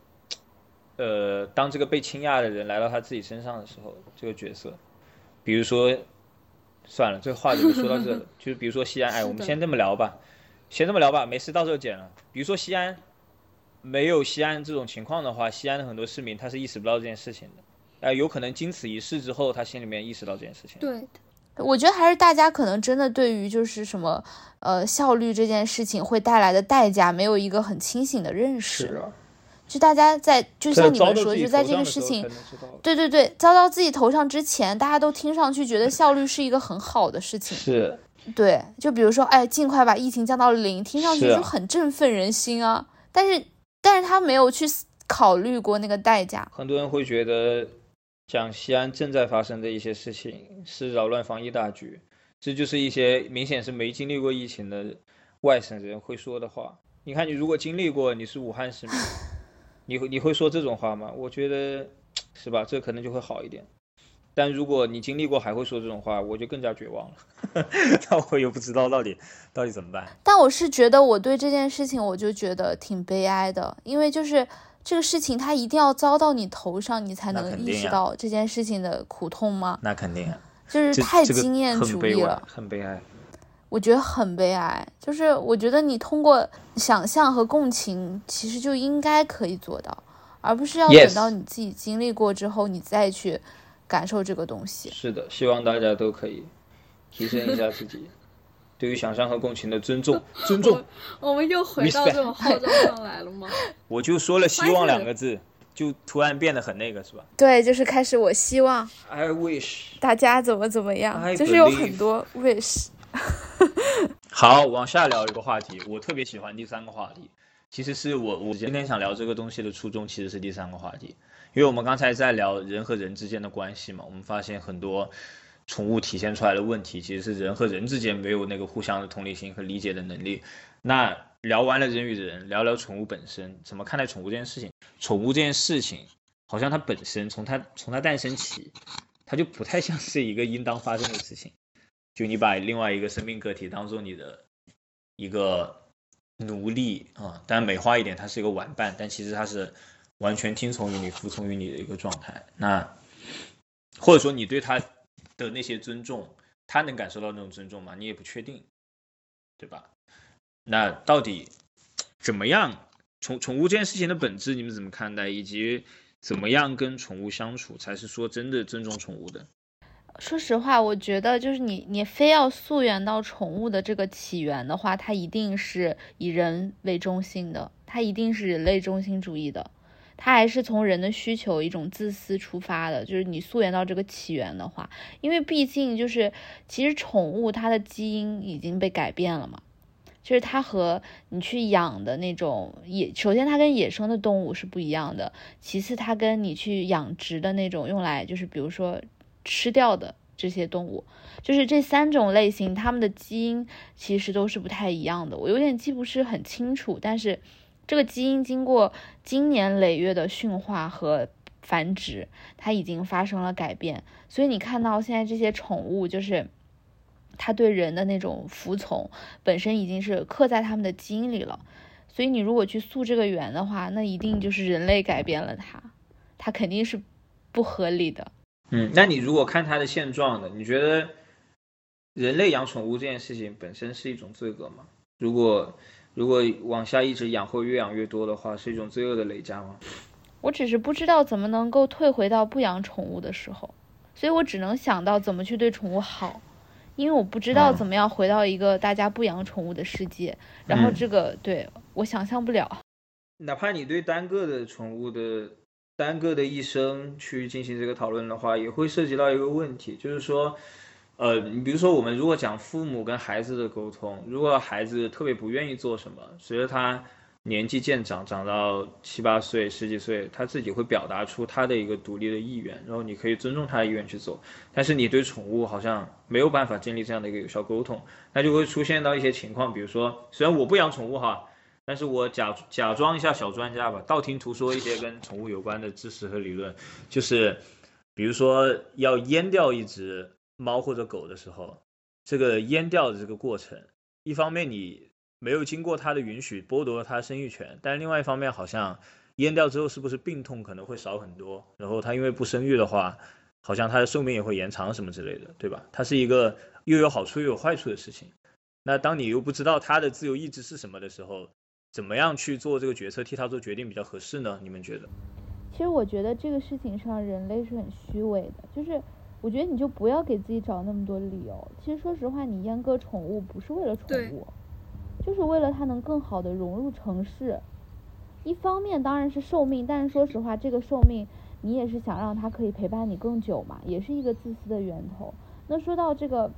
呃，当这个被倾轧的人来到他自己身上的时候，这个角色，比如说，算了，这话就说到这了。就是比如说西安，哎，我们先这么聊吧，先这么聊吧，没事，到时候剪了。比如说西安，没有西安这种情况的话，西安的很多市民他是意识不到这件事情的。哎，有可能经此一事之后，他心里面意识到这件事情。对，我觉得还是大家可能真的对于就是什么呃效率这件事情会带来的代价，没有一个很清醒的认识。是啊。就大家在，就像你们说，就在这个事情，对对对，遭到自己头上之前，大家都听上去觉得效率是一个很好的事情。是，对，就比如说，哎，尽快把疫情降到零，听上去就很振奋人心啊。但是，但是他没有去考虑过那个代价。很多人会觉得，讲西安正在发生的一些事情是扰乱防疫大局，这就是一些明显是没经历过疫情的外省人会说的话。你看，你如果经历过，你是武汉市民。你会你会说这种话吗？我觉得是吧，这可能就会好一点。但如果你经历过还会说这种话，我就更加绝望了。那我又不知道到底到底怎么办。但我是觉得我对这件事情，我就觉得挺悲哀的，因为就是这个事情它一定要遭到你头上，你才能意识到这件事情的苦痛吗？那肯定。就是太这个经验主义了。很悲哀。我觉得很悲哀，就是我觉得你通过想象和共情，其实就应该可以做到，而不是要等到你自己经历过之后，你再去感受这个东西。是的，希望大家都可以提升一下自己对于想象和共情的尊重。尊重，我们又回到这种号召上来了吗？我就说了“希望”两个字，就突然变得很那个，是吧对，就是开始我希望？I wish。大家怎么怎么样就是有很多 wish。好，往下聊一个话题，我特别喜欢第三个话题。其实是我我今天想聊这个东西的初衷，其实是第三个话题，因为我们刚才在聊人和人之间的关系嘛，我们发现很多宠物体现出来的问题，其实是人和人之间没有那个互相的同理心和理解的能力。那聊完了人与人，聊聊宠物本身，怎么看待宠物这件事情？宠物这件事情，好像它本身从它从它诞生起，它就不太像是一个应当发生的事情。就你把另外一个生命个体当做你的一个奴隶啊，当然美化一点，它是一个玩伴，但其实它是完全听从于你、服从于你的一个状态。那或者说你对它的那些尊重，它能感受到那种尊重吗？你也不确定，对吧？那到底怎么样？宠宠物这件事情的本质，你们怎么看待？以及怎么样跟宠物相处，才是说真的尊重宠物的？说实话，我觉得就是你，你非要溯源到宠物的这个起源的话，它一定是以人为中心的，它一定是人类中心主义的，它还是从人的需求一种自私出发的。就是你溯源到这个起源的话，因为毕竟就是其实宠物它的基因已经被改变了嘛，就是它和你去养的那种野，首先它跟野生的动物是不一样的，其次它跟你去养殖的那种用来就是比如说。吃掉的这些动物，就是这三种类型，它们的基因其实都是不太一样的。我有点记不是很清楚，但是这个基因经过经年累月的驯化和繁殖，它已经发生了改变。所以你看到现在这些宠物，就是它对人的那种服从，本身已经是刻在它们的基因里了。所以你如果去溯这个源的话，那一定就是人类改变了它，它肯定是不合理的。嗯，那你如果看它的现状的，你觉得人类养宠物这件事情本身是一种罪恶吗？如果如果往下一直养或越养越多的话，是一种罪恶的累加吗？我只是不知道怎么能够退回到不养宠物的时候，所以我只能想到怎么去对宠物好，因为我不知道嗯怎么样回到一个大家不养宠物的世界，然后嗯这个对我想象不了。哪怕你对单个的宠物的单个的一生去进行这个讨论的话，也会涉及到一个问题，就是说，呃，你比如说我们如果讲父母跟孩子的沟通，如果孩子特别不愿意做什么，随着他年纪渐长，长到七八岁、十几岁，他自己会表达出他的一个独立的意愿，然后你可以尊重他的意愿去做。但是你对宠物好像没有办法建立这样的一个有效沟通，那就会出现到一些情况，比如说，虽然我不养宠物哈，但是我假假装一下小专家吧，道听途说一些跟宠物有关的知识和理论，就是比如说要阉掉一只猫或者狗的时候，这个阉掉的这个过程，一方面你没有经过它的允许剥夺了它生育权，但另外一方面好像阉掉之后是不是病痛可能会少很多，然后它因为不生育的话，好像它的寿命也会延长什么之类的，对吧？它是一个又有好处又有坏处的事情。那当你又不知道它的自由意志是什么的时候，怎么样去做这个决策，替他做决定比较合适呢？你们觉得？其实我觉得这个事情上人类是很虚伪的，就是我觉得你就不要给自己找那么多理由。其实说实话，你阉割宠物不是为了宠物，就是为了它能更好的融入城市。一方面当然是寿命，但是说实话，这个寿命你也是想让它可以陪伴你更久嘛，也是一个自私的源头。那说到这个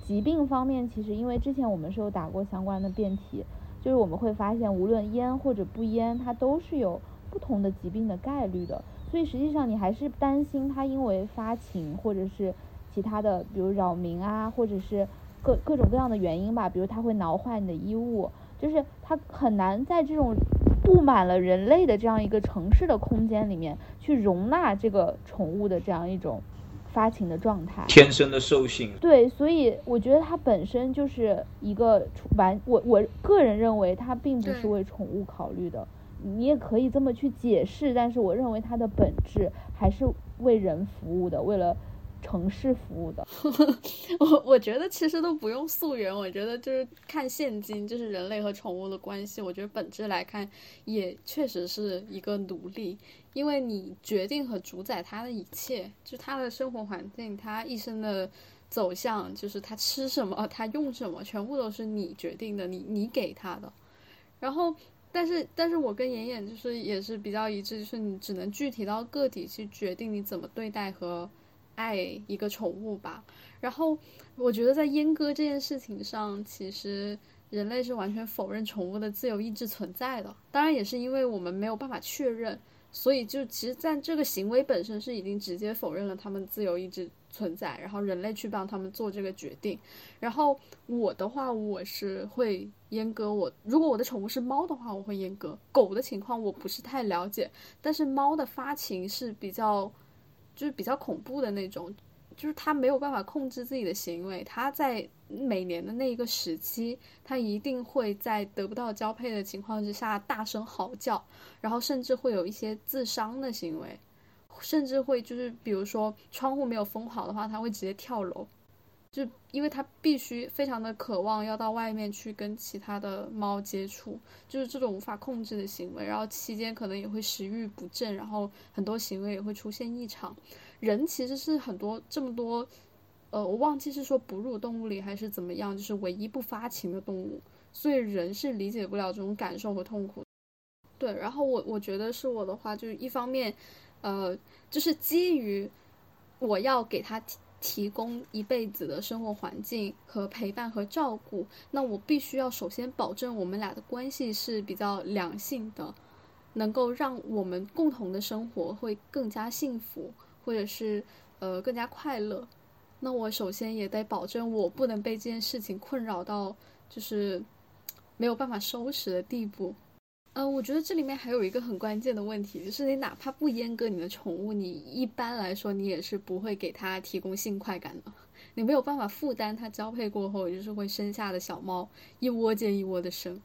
疾病方面，其实因为之前我们是有打过相关的辩题，就是我们会发现，无论阉或者不阉，它都是有不同的疾病的概率的。所以实际上你还是担心它因为发情或者是其他的，比如扰民啊，或者是各各种各样的原因吧，比如它会挠坏你的衣物，就是它很难在这种布满了人类的这样一个城市的空间里面去容纳这个宠物的这样一种发情的状态。天生的兽性，对，所以我觉得它本身就是一个宠完，我我个人认为它并不是为宠物考虑的。你也可以这么去解释，但是我认为它的本质还是为人服务的，为了城市服务的。我我觉得其实都不用溯源，我觉得就是看现今就是人类和宠物的关系，我觉得本质来看也确实是一个奴隶，因为你决定和主宰它的一切，就它的生活环境，它一生的走向，就是他吃什么，他用什么，全部都是你决定的，你你给他的。然后，但是但是我跟妍妍就是也是比较一致，就是你只能具体到个体去决定你怎么对待和。爱一个宠物吧，然后我觉得在阉割这件事情上，其实人类是完全否认宠物的自由意志存在的。当然，也是因为我们没有办法确认，所以就其实在这个行为本身是已经直接否认了他们自由意志存在，然后人类去帮他们做这个决定。然后我的话，我是会阉割我，如果我的宠物是猫的话，我会阉割。狗的情况我不是太了解，但是猫的发情是比较。就是比较恐怖的那种，就是他没有办法控制自己的行为。他在每年的那一个时期，他一定会在得不到交配的情况之下大声嚎叫，然后甚至会有一些自伤的行为，甚至会就是比如说窗户没有封好的话，他会直接跳楼。就因为它必须非常的渴望要到外面去跟其他的猫接触，就是这种无法控制的行为，然后期间可能也会食欲不振，然后很多行为也会出现异常。人其实是很多这么多，呃，我忘记是说哺乳动物里还是怎么样，就是唯一不发情的动物，所以人是理解不了这种感受和痛苦。对，然后我我觉得是我的话，就是一方面，呃，就是基于我要给他。提供一辈子的生活环境和陪伴和照顾，那我必须要首先保证我们俩的关系是比较良性的，能够让我们共同的生活会更加幸福，或者是呃更加快乐。那我首先也得保证我不能被这件事情困扰到，就是没有办法收拾的地步。呃，我觉得这里面还有一个很关键的问题，就是你哪怕不阉割你的宠物，你一般来说你也是不会给它提供性快感的，你没有办法负担它交配过后就是会生下的小猫一窝接一窝的生，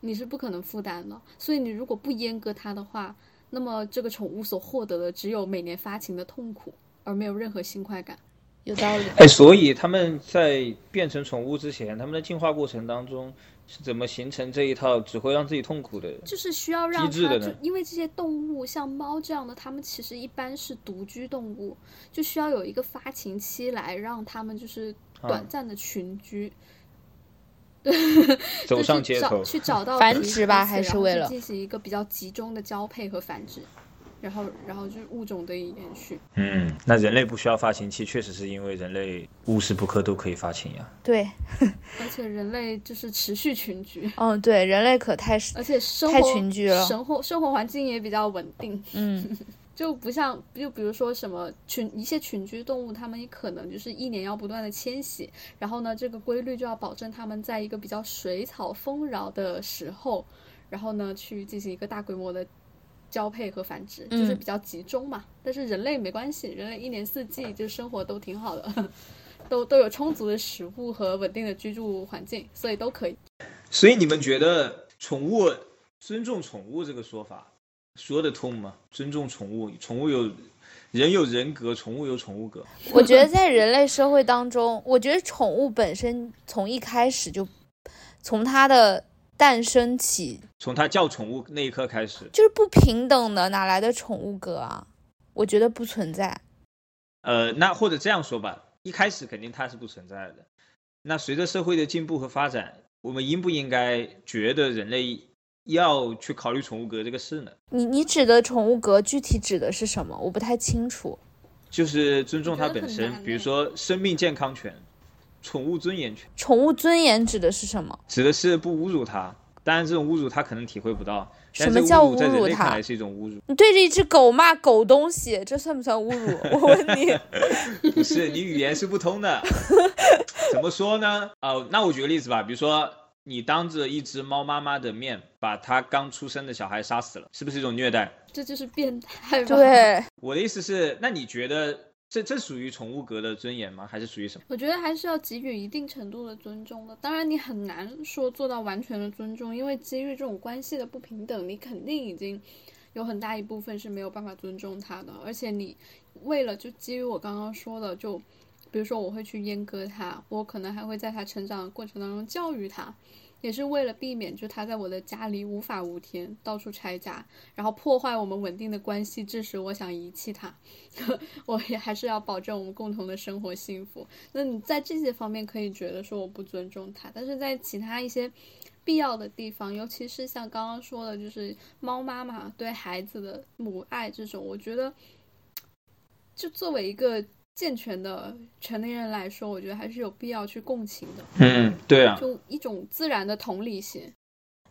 你是不可能负担的。所以你如果不阉割它的话，那么这个宠物所获得的只有每年发情的痛苦，而没有任何性快感。有道理。哎，所以他们在变成宠物之前，他们的进化过程当中。是怎么形成这一套只会让自己痛苦的？就是需要让它，就因为这些动物像猫这样的，它们其实一般是独居动物，就需要有一个发情期来让它们就是短暂的群居，对，走上街头去找到繁殖吧，还是为了进行一个比较集中的交配和繁殖。然后，然后就是物种的延续。嗯，那人类不需要发情期，确实是因为人类无时不刻都可以发情呀。对，而且人类就是持续群居。嗯，对，人类可太而且生活太群居了，生活生活环境也比较稳定。嗯，就不像就比如说什么群一些群居动物，它们也可能就是一年要不断的迁徙，然后呢，这个规律就要保证它们在一个比较水草丰饶的时候，然后呢去进行一个大规模的。交配和繁殖就是比较集中嘛，但是人类没关系，人类一年四季就生活都挺好的，都都有充足的食物和稳定的居住环境，所以都可以。所以你们觉得宠物尊重宠物这个说法说得通吗？尊重宠物，宠物有人有人格，宠物有宠物格。我觉得在人类社会当中，我觉得宠物本身从一开始就从它的。诞生起，从它叫宠物那一刻开始，就是不平等的，哪来的宠物格啊？我觉得不存在。呃，那或者这样说吧，一开始肯定它是不存在的。那随着社会的进步和发展，我们应不应该觉得人类要去考虑宠物格这个事呢？你你指的宠物格具体指的是什么？我不太清楚。就是尊重它本身，比如说生命健康权。宠物尊严权，宠物尊严指的是什么？指的是不侮辱它。当然，这种侮辱它可能体会不到。什么叫侮辱它？看来是一种侮辱。你对着一只狗骂狗东西，这算不算侮辱？我问你。不是，你语言是不通的。怎么说呢？哦，那我举个例子吧。比如说，你当着一只猫妈妈的面，把它刚出生的小孩杀死了，是不是一种虐待？这就是变态。对。我的意思是，那你觉得？这这属于宠物格的尊严吗？还是属于什么？我觉得还是要给予一定程度的尊重的。当然，你很难说做到完全的尊重，因为基于这种关系的不平等，你肯定已经有很大一部分是没有办法尊重它的。而且你为了就基于我刚刚说的，就比如说我会去阉割它，我可能还会在它成长的过程当中教育它。也是为了避免，就他在我的家里无法无天，到处拆家，然后破坏我们稳定的关系，致使我想遗弃他。我也还是要保证我们共同的生活幸福。那你在这些方面可以觉得说我不尊重他，但是在其他一些必要的地方，尤其是像刚刚说的，就是猫妈妈对孩子的母爱这种，我觉得，就作为一个。健全的成年人来说，我觉得还是有必要去共情的。嗯，对啊，就一种自然的同理心。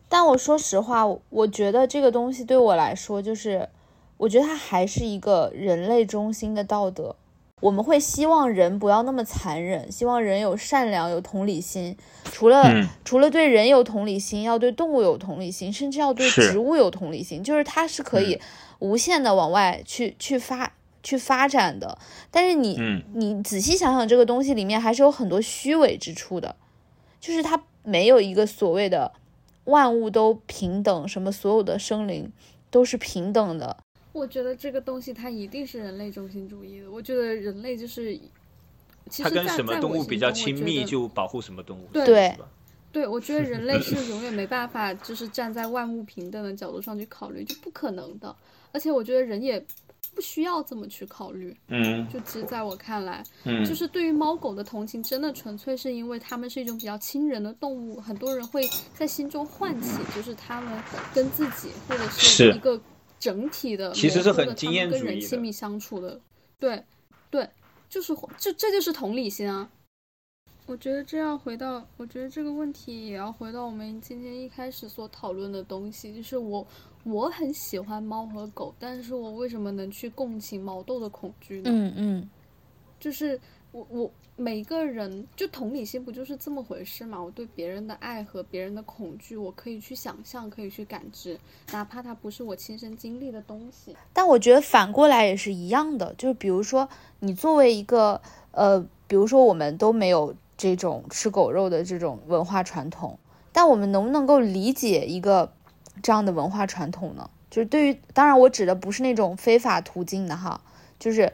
但我说实话，我觉得这个东西对我来说，就是我觉得它还是一个人类中心的道德。我们会希望人不要那么残忍，希望人有善良、有同理心。除了除了对人有同理心，要对动物有同理心，甚至要对植物有同理心。就是它是可以无限的往外去去发。去发展的，但是你你仔细想想，这个东西里面还是有很多虚伪之处的，就是它没有一个所谓的万物都平等，什么所有的生灵都是平等的。我觉得这个东西它一定是人类中心主义的。我觉得人类就是，它跟什么动物比较亲密就保护什么动物。对，对，我觉得人类是 永远没办法就是站在万物平等的角度上去考虑，就不可能的。而且我觉得人也。不需要这么去考虑，嗯，就其实在我看来，嗯，就是对于猫狗的同情，真的纯粹是因为它们是一种比较亲人的动物，很多人会在心中唤起，就是它们跟自己或者是一个整体的，其实是很经验跟人亲密相处的，对，对，就是这这就是同理心啊。我觉得这样回到，我觉得这个问题也要回到我们今天一开始所讨论的东西，就是我。我很喜欢猫和狗，但是我为什么能去共情毛豆的恐惧呢？嗯嗯，就是我我每个人就同理心不就是这么回事嘛？我对别人的爱和别人的恐惧，我可以去想象，可以去感知，哪怕它不是我亲身经历的东西。但我觉得反过来也是一样的，就是比如说你作为一个呃，比如说我们都没有这种吃狗肉的这种文化传统，但我们能不能够理解一个？这样的文化传统呢，就是对于当然我指的不是那种非法途径的哈，就是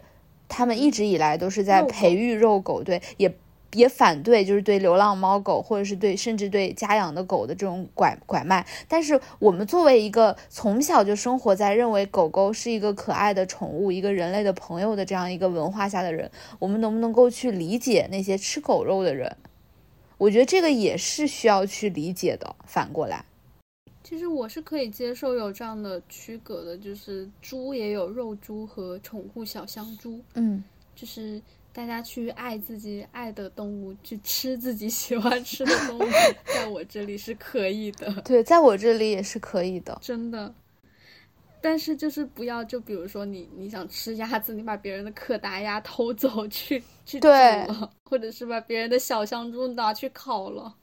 他们一直以来都是在培育肉狗，对，也也反对就是对流浪猫狗或者是对甚至对家养的狗的这种拐拐卖。但是我们作为一个从小就生活在认为狗狗是一个可爱的宠物，一个人类的朋友的这样一个文化下的人，我们能不能够去理解那些吃狗肉的人？我觉得这个也是需要去理解的。反过来。其实我是可以接受有这样的区隔的，就是猪也有肉猪和宠物小香猪，嗯，就是大家去爱自己爱的动物，去吃自己喜欢吃的动物，在我这里是可以的。对，在我这里也是可以的，真的。但是就是不要，就比如说你你想吃鸭子，你把别人的可达鸭偷走去去煮了，或者是把别人的小香猪拿去烤了。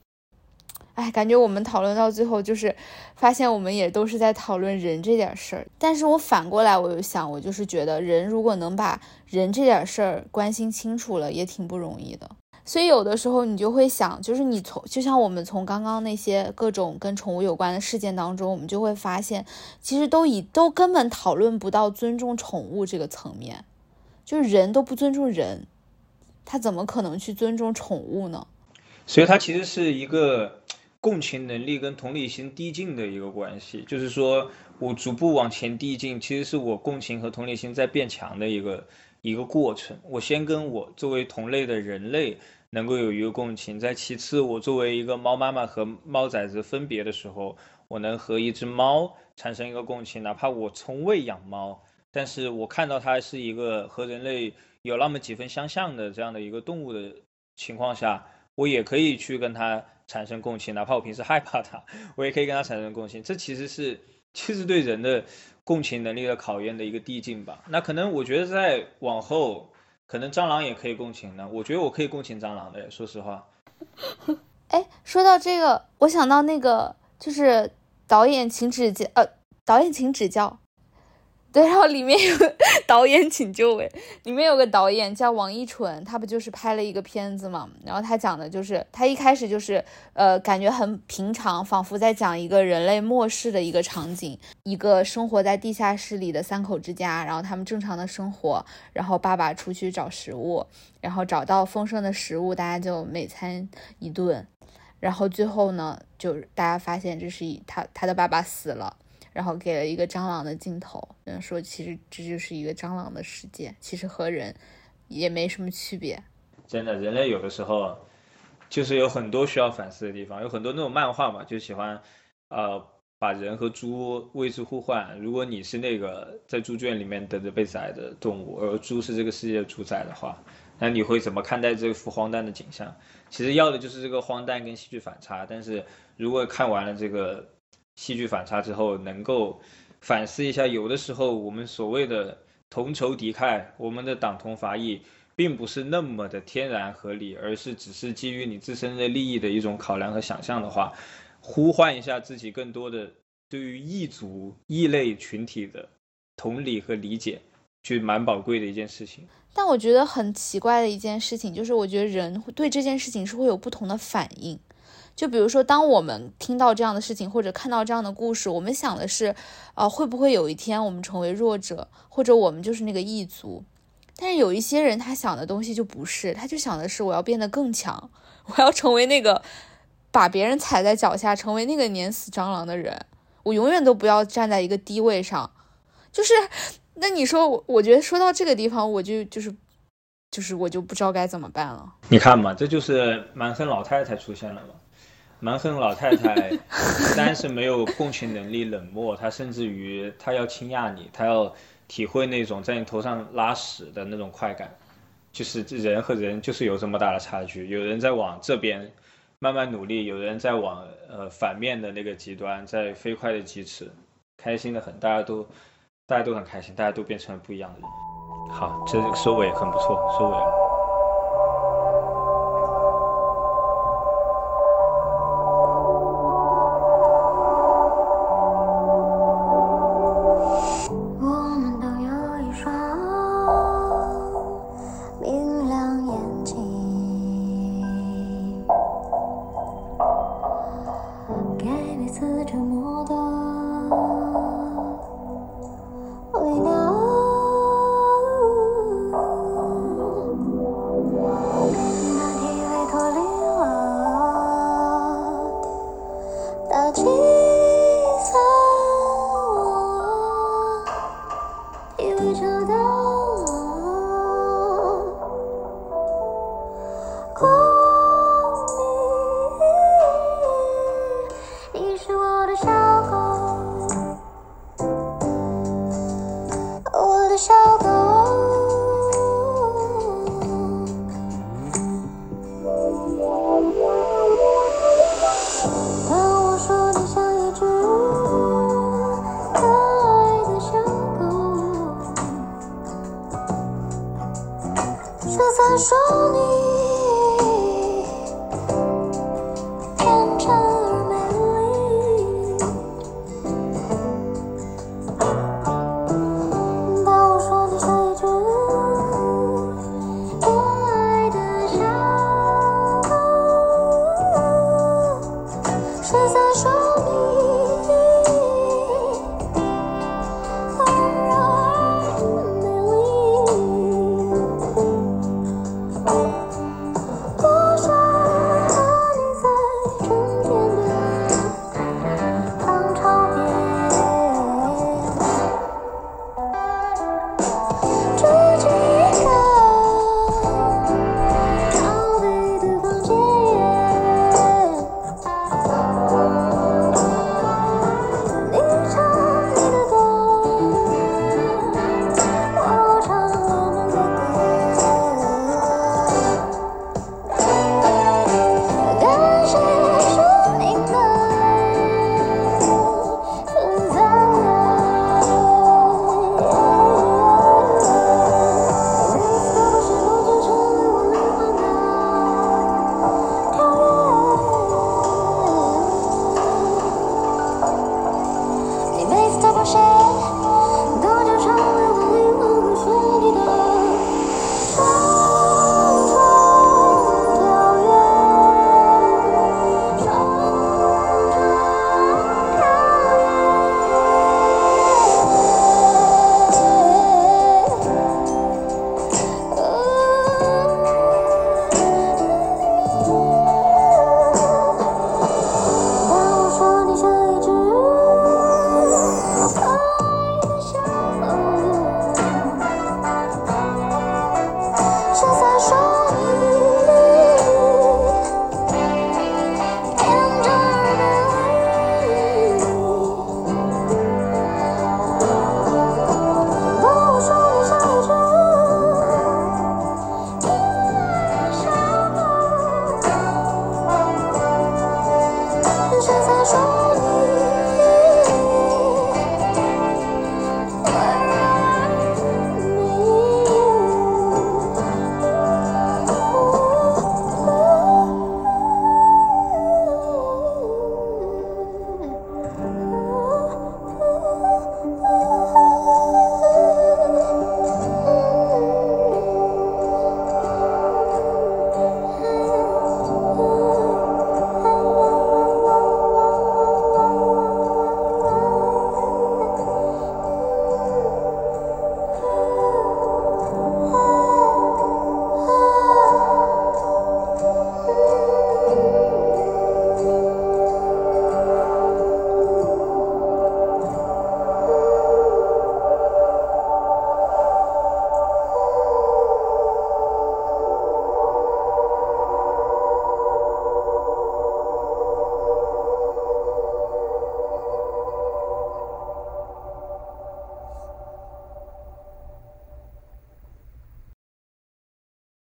哎，感觉我们讨论到最后，就是发现我们也都是在讨论人这点事儿。但是我反过来，我又想，我就是觉得人如果能把人这点事儿关心清楚了，也挺不容易的。所以有的时候你就会想，就是你从就像我们从刚刚那些各种跟宠物有关的事件当中，我们就会发现，其实都以都根本讨论不到尊重宠物这个层面，就是人都不尊重人，他怎么可能去尊重宠物呢？所以它其实是一个。共情能力跟同理心递进的一个关系，就是说我逐步往前递进，其实是我共情和同理心在变强的一个一个过程。我先跟我作为同类的人类能够有一个共情，在其次我作为一个猫妈妈和猫崽子分别的时候，我能和一只猫产生一个共情，哪怕我从未养猫，但是我看到它是一个和人类有那么几分相像的这样的一个动物的情况下，我也可以去跟它。产生共情，哪怕我平时害怕它，我也可以跟它产生共情。这其实是，其实对人的共情能力的考验的一个递进吧。那可能我觉得在往后，可能蟑螂也可以共情呢。我觉得我可以共情蟑螂的，说实话。哎，说到这个，我想到那个，就是导演请指教，呃，导演请指教。然后里面有导演请就位，里面有个导演叫王一纯，他不就是拍了一个片子嘛？然后他讲的就是他一开始就是呃，感觉很平常，仿佛在讲一个人类末世的一个场景，一个生活在地下室里的三口之家，然后他们正常的生活，然后爸爸出去找食物，然后找到丰盛的食物，大家就每餐一顿，然后最后呢，就是大家发现这是一他他的爸爸死了。然后给了一个蟑螂的镜头，嗯，说其实这就是一个蟑螂的世界，其实和人也没什么区别。真的，人类有的时候就是有很多需要反思的地方，有很多那种漫画嘛，就喜欢呃把人和猪位置互换。如果你是那个在猪圈里面等着被宰的动物，而猪是这个世界的主宰的话，那你会怎么看待这幅荒诞的景象？其实要的就是这个荒诞跟戏剧反差。但是如果看完了这个。戏剧反差之后，能够反思一下，有的时候我们所谓的同仇敌忾，我们的党同伐异，并不是那么的天然合理，而是只是基于你自身的利益的一种考量和想象的话，呼唤一下自己更多的对于异族、异类群体的同理和理解，就蛮宝贵的一件事情。但我觉得很奇怪的一件事情，就是我觉得人对这件事情是会有不同的反应。就比如说，当我们听到这样的事情或者看到这样的故事，我们想的是，啊，会不会有一天我们成为弱者，或者我们就是那个异族？但是有一些人，他想的东西就不是，他就想的是我要变得更强，我要成为那个把别人踩在脚下，成为那个碾死蟑螂的人，我永远都不要站在一个低位上。就是，那你说，我觉得说到这个地方，我就就是就是我就不知道该怎么办了。你看嘛，这就是蛮横老太太出现了嘛。蛮横老太太不单是没有共情能力、冷漠，她甚至于她要倾轧你，她要体会那种在你头上拉屎的那种快感。就是人和人就是有这么大的差距，有人在往这边慢慢努力，有人在往呃反面的那个极端在飞快的疾驰，开心的很，大家都大家都很开心，大家都变成了不一样的人。好，这收尾很不错，收尾了。しょう。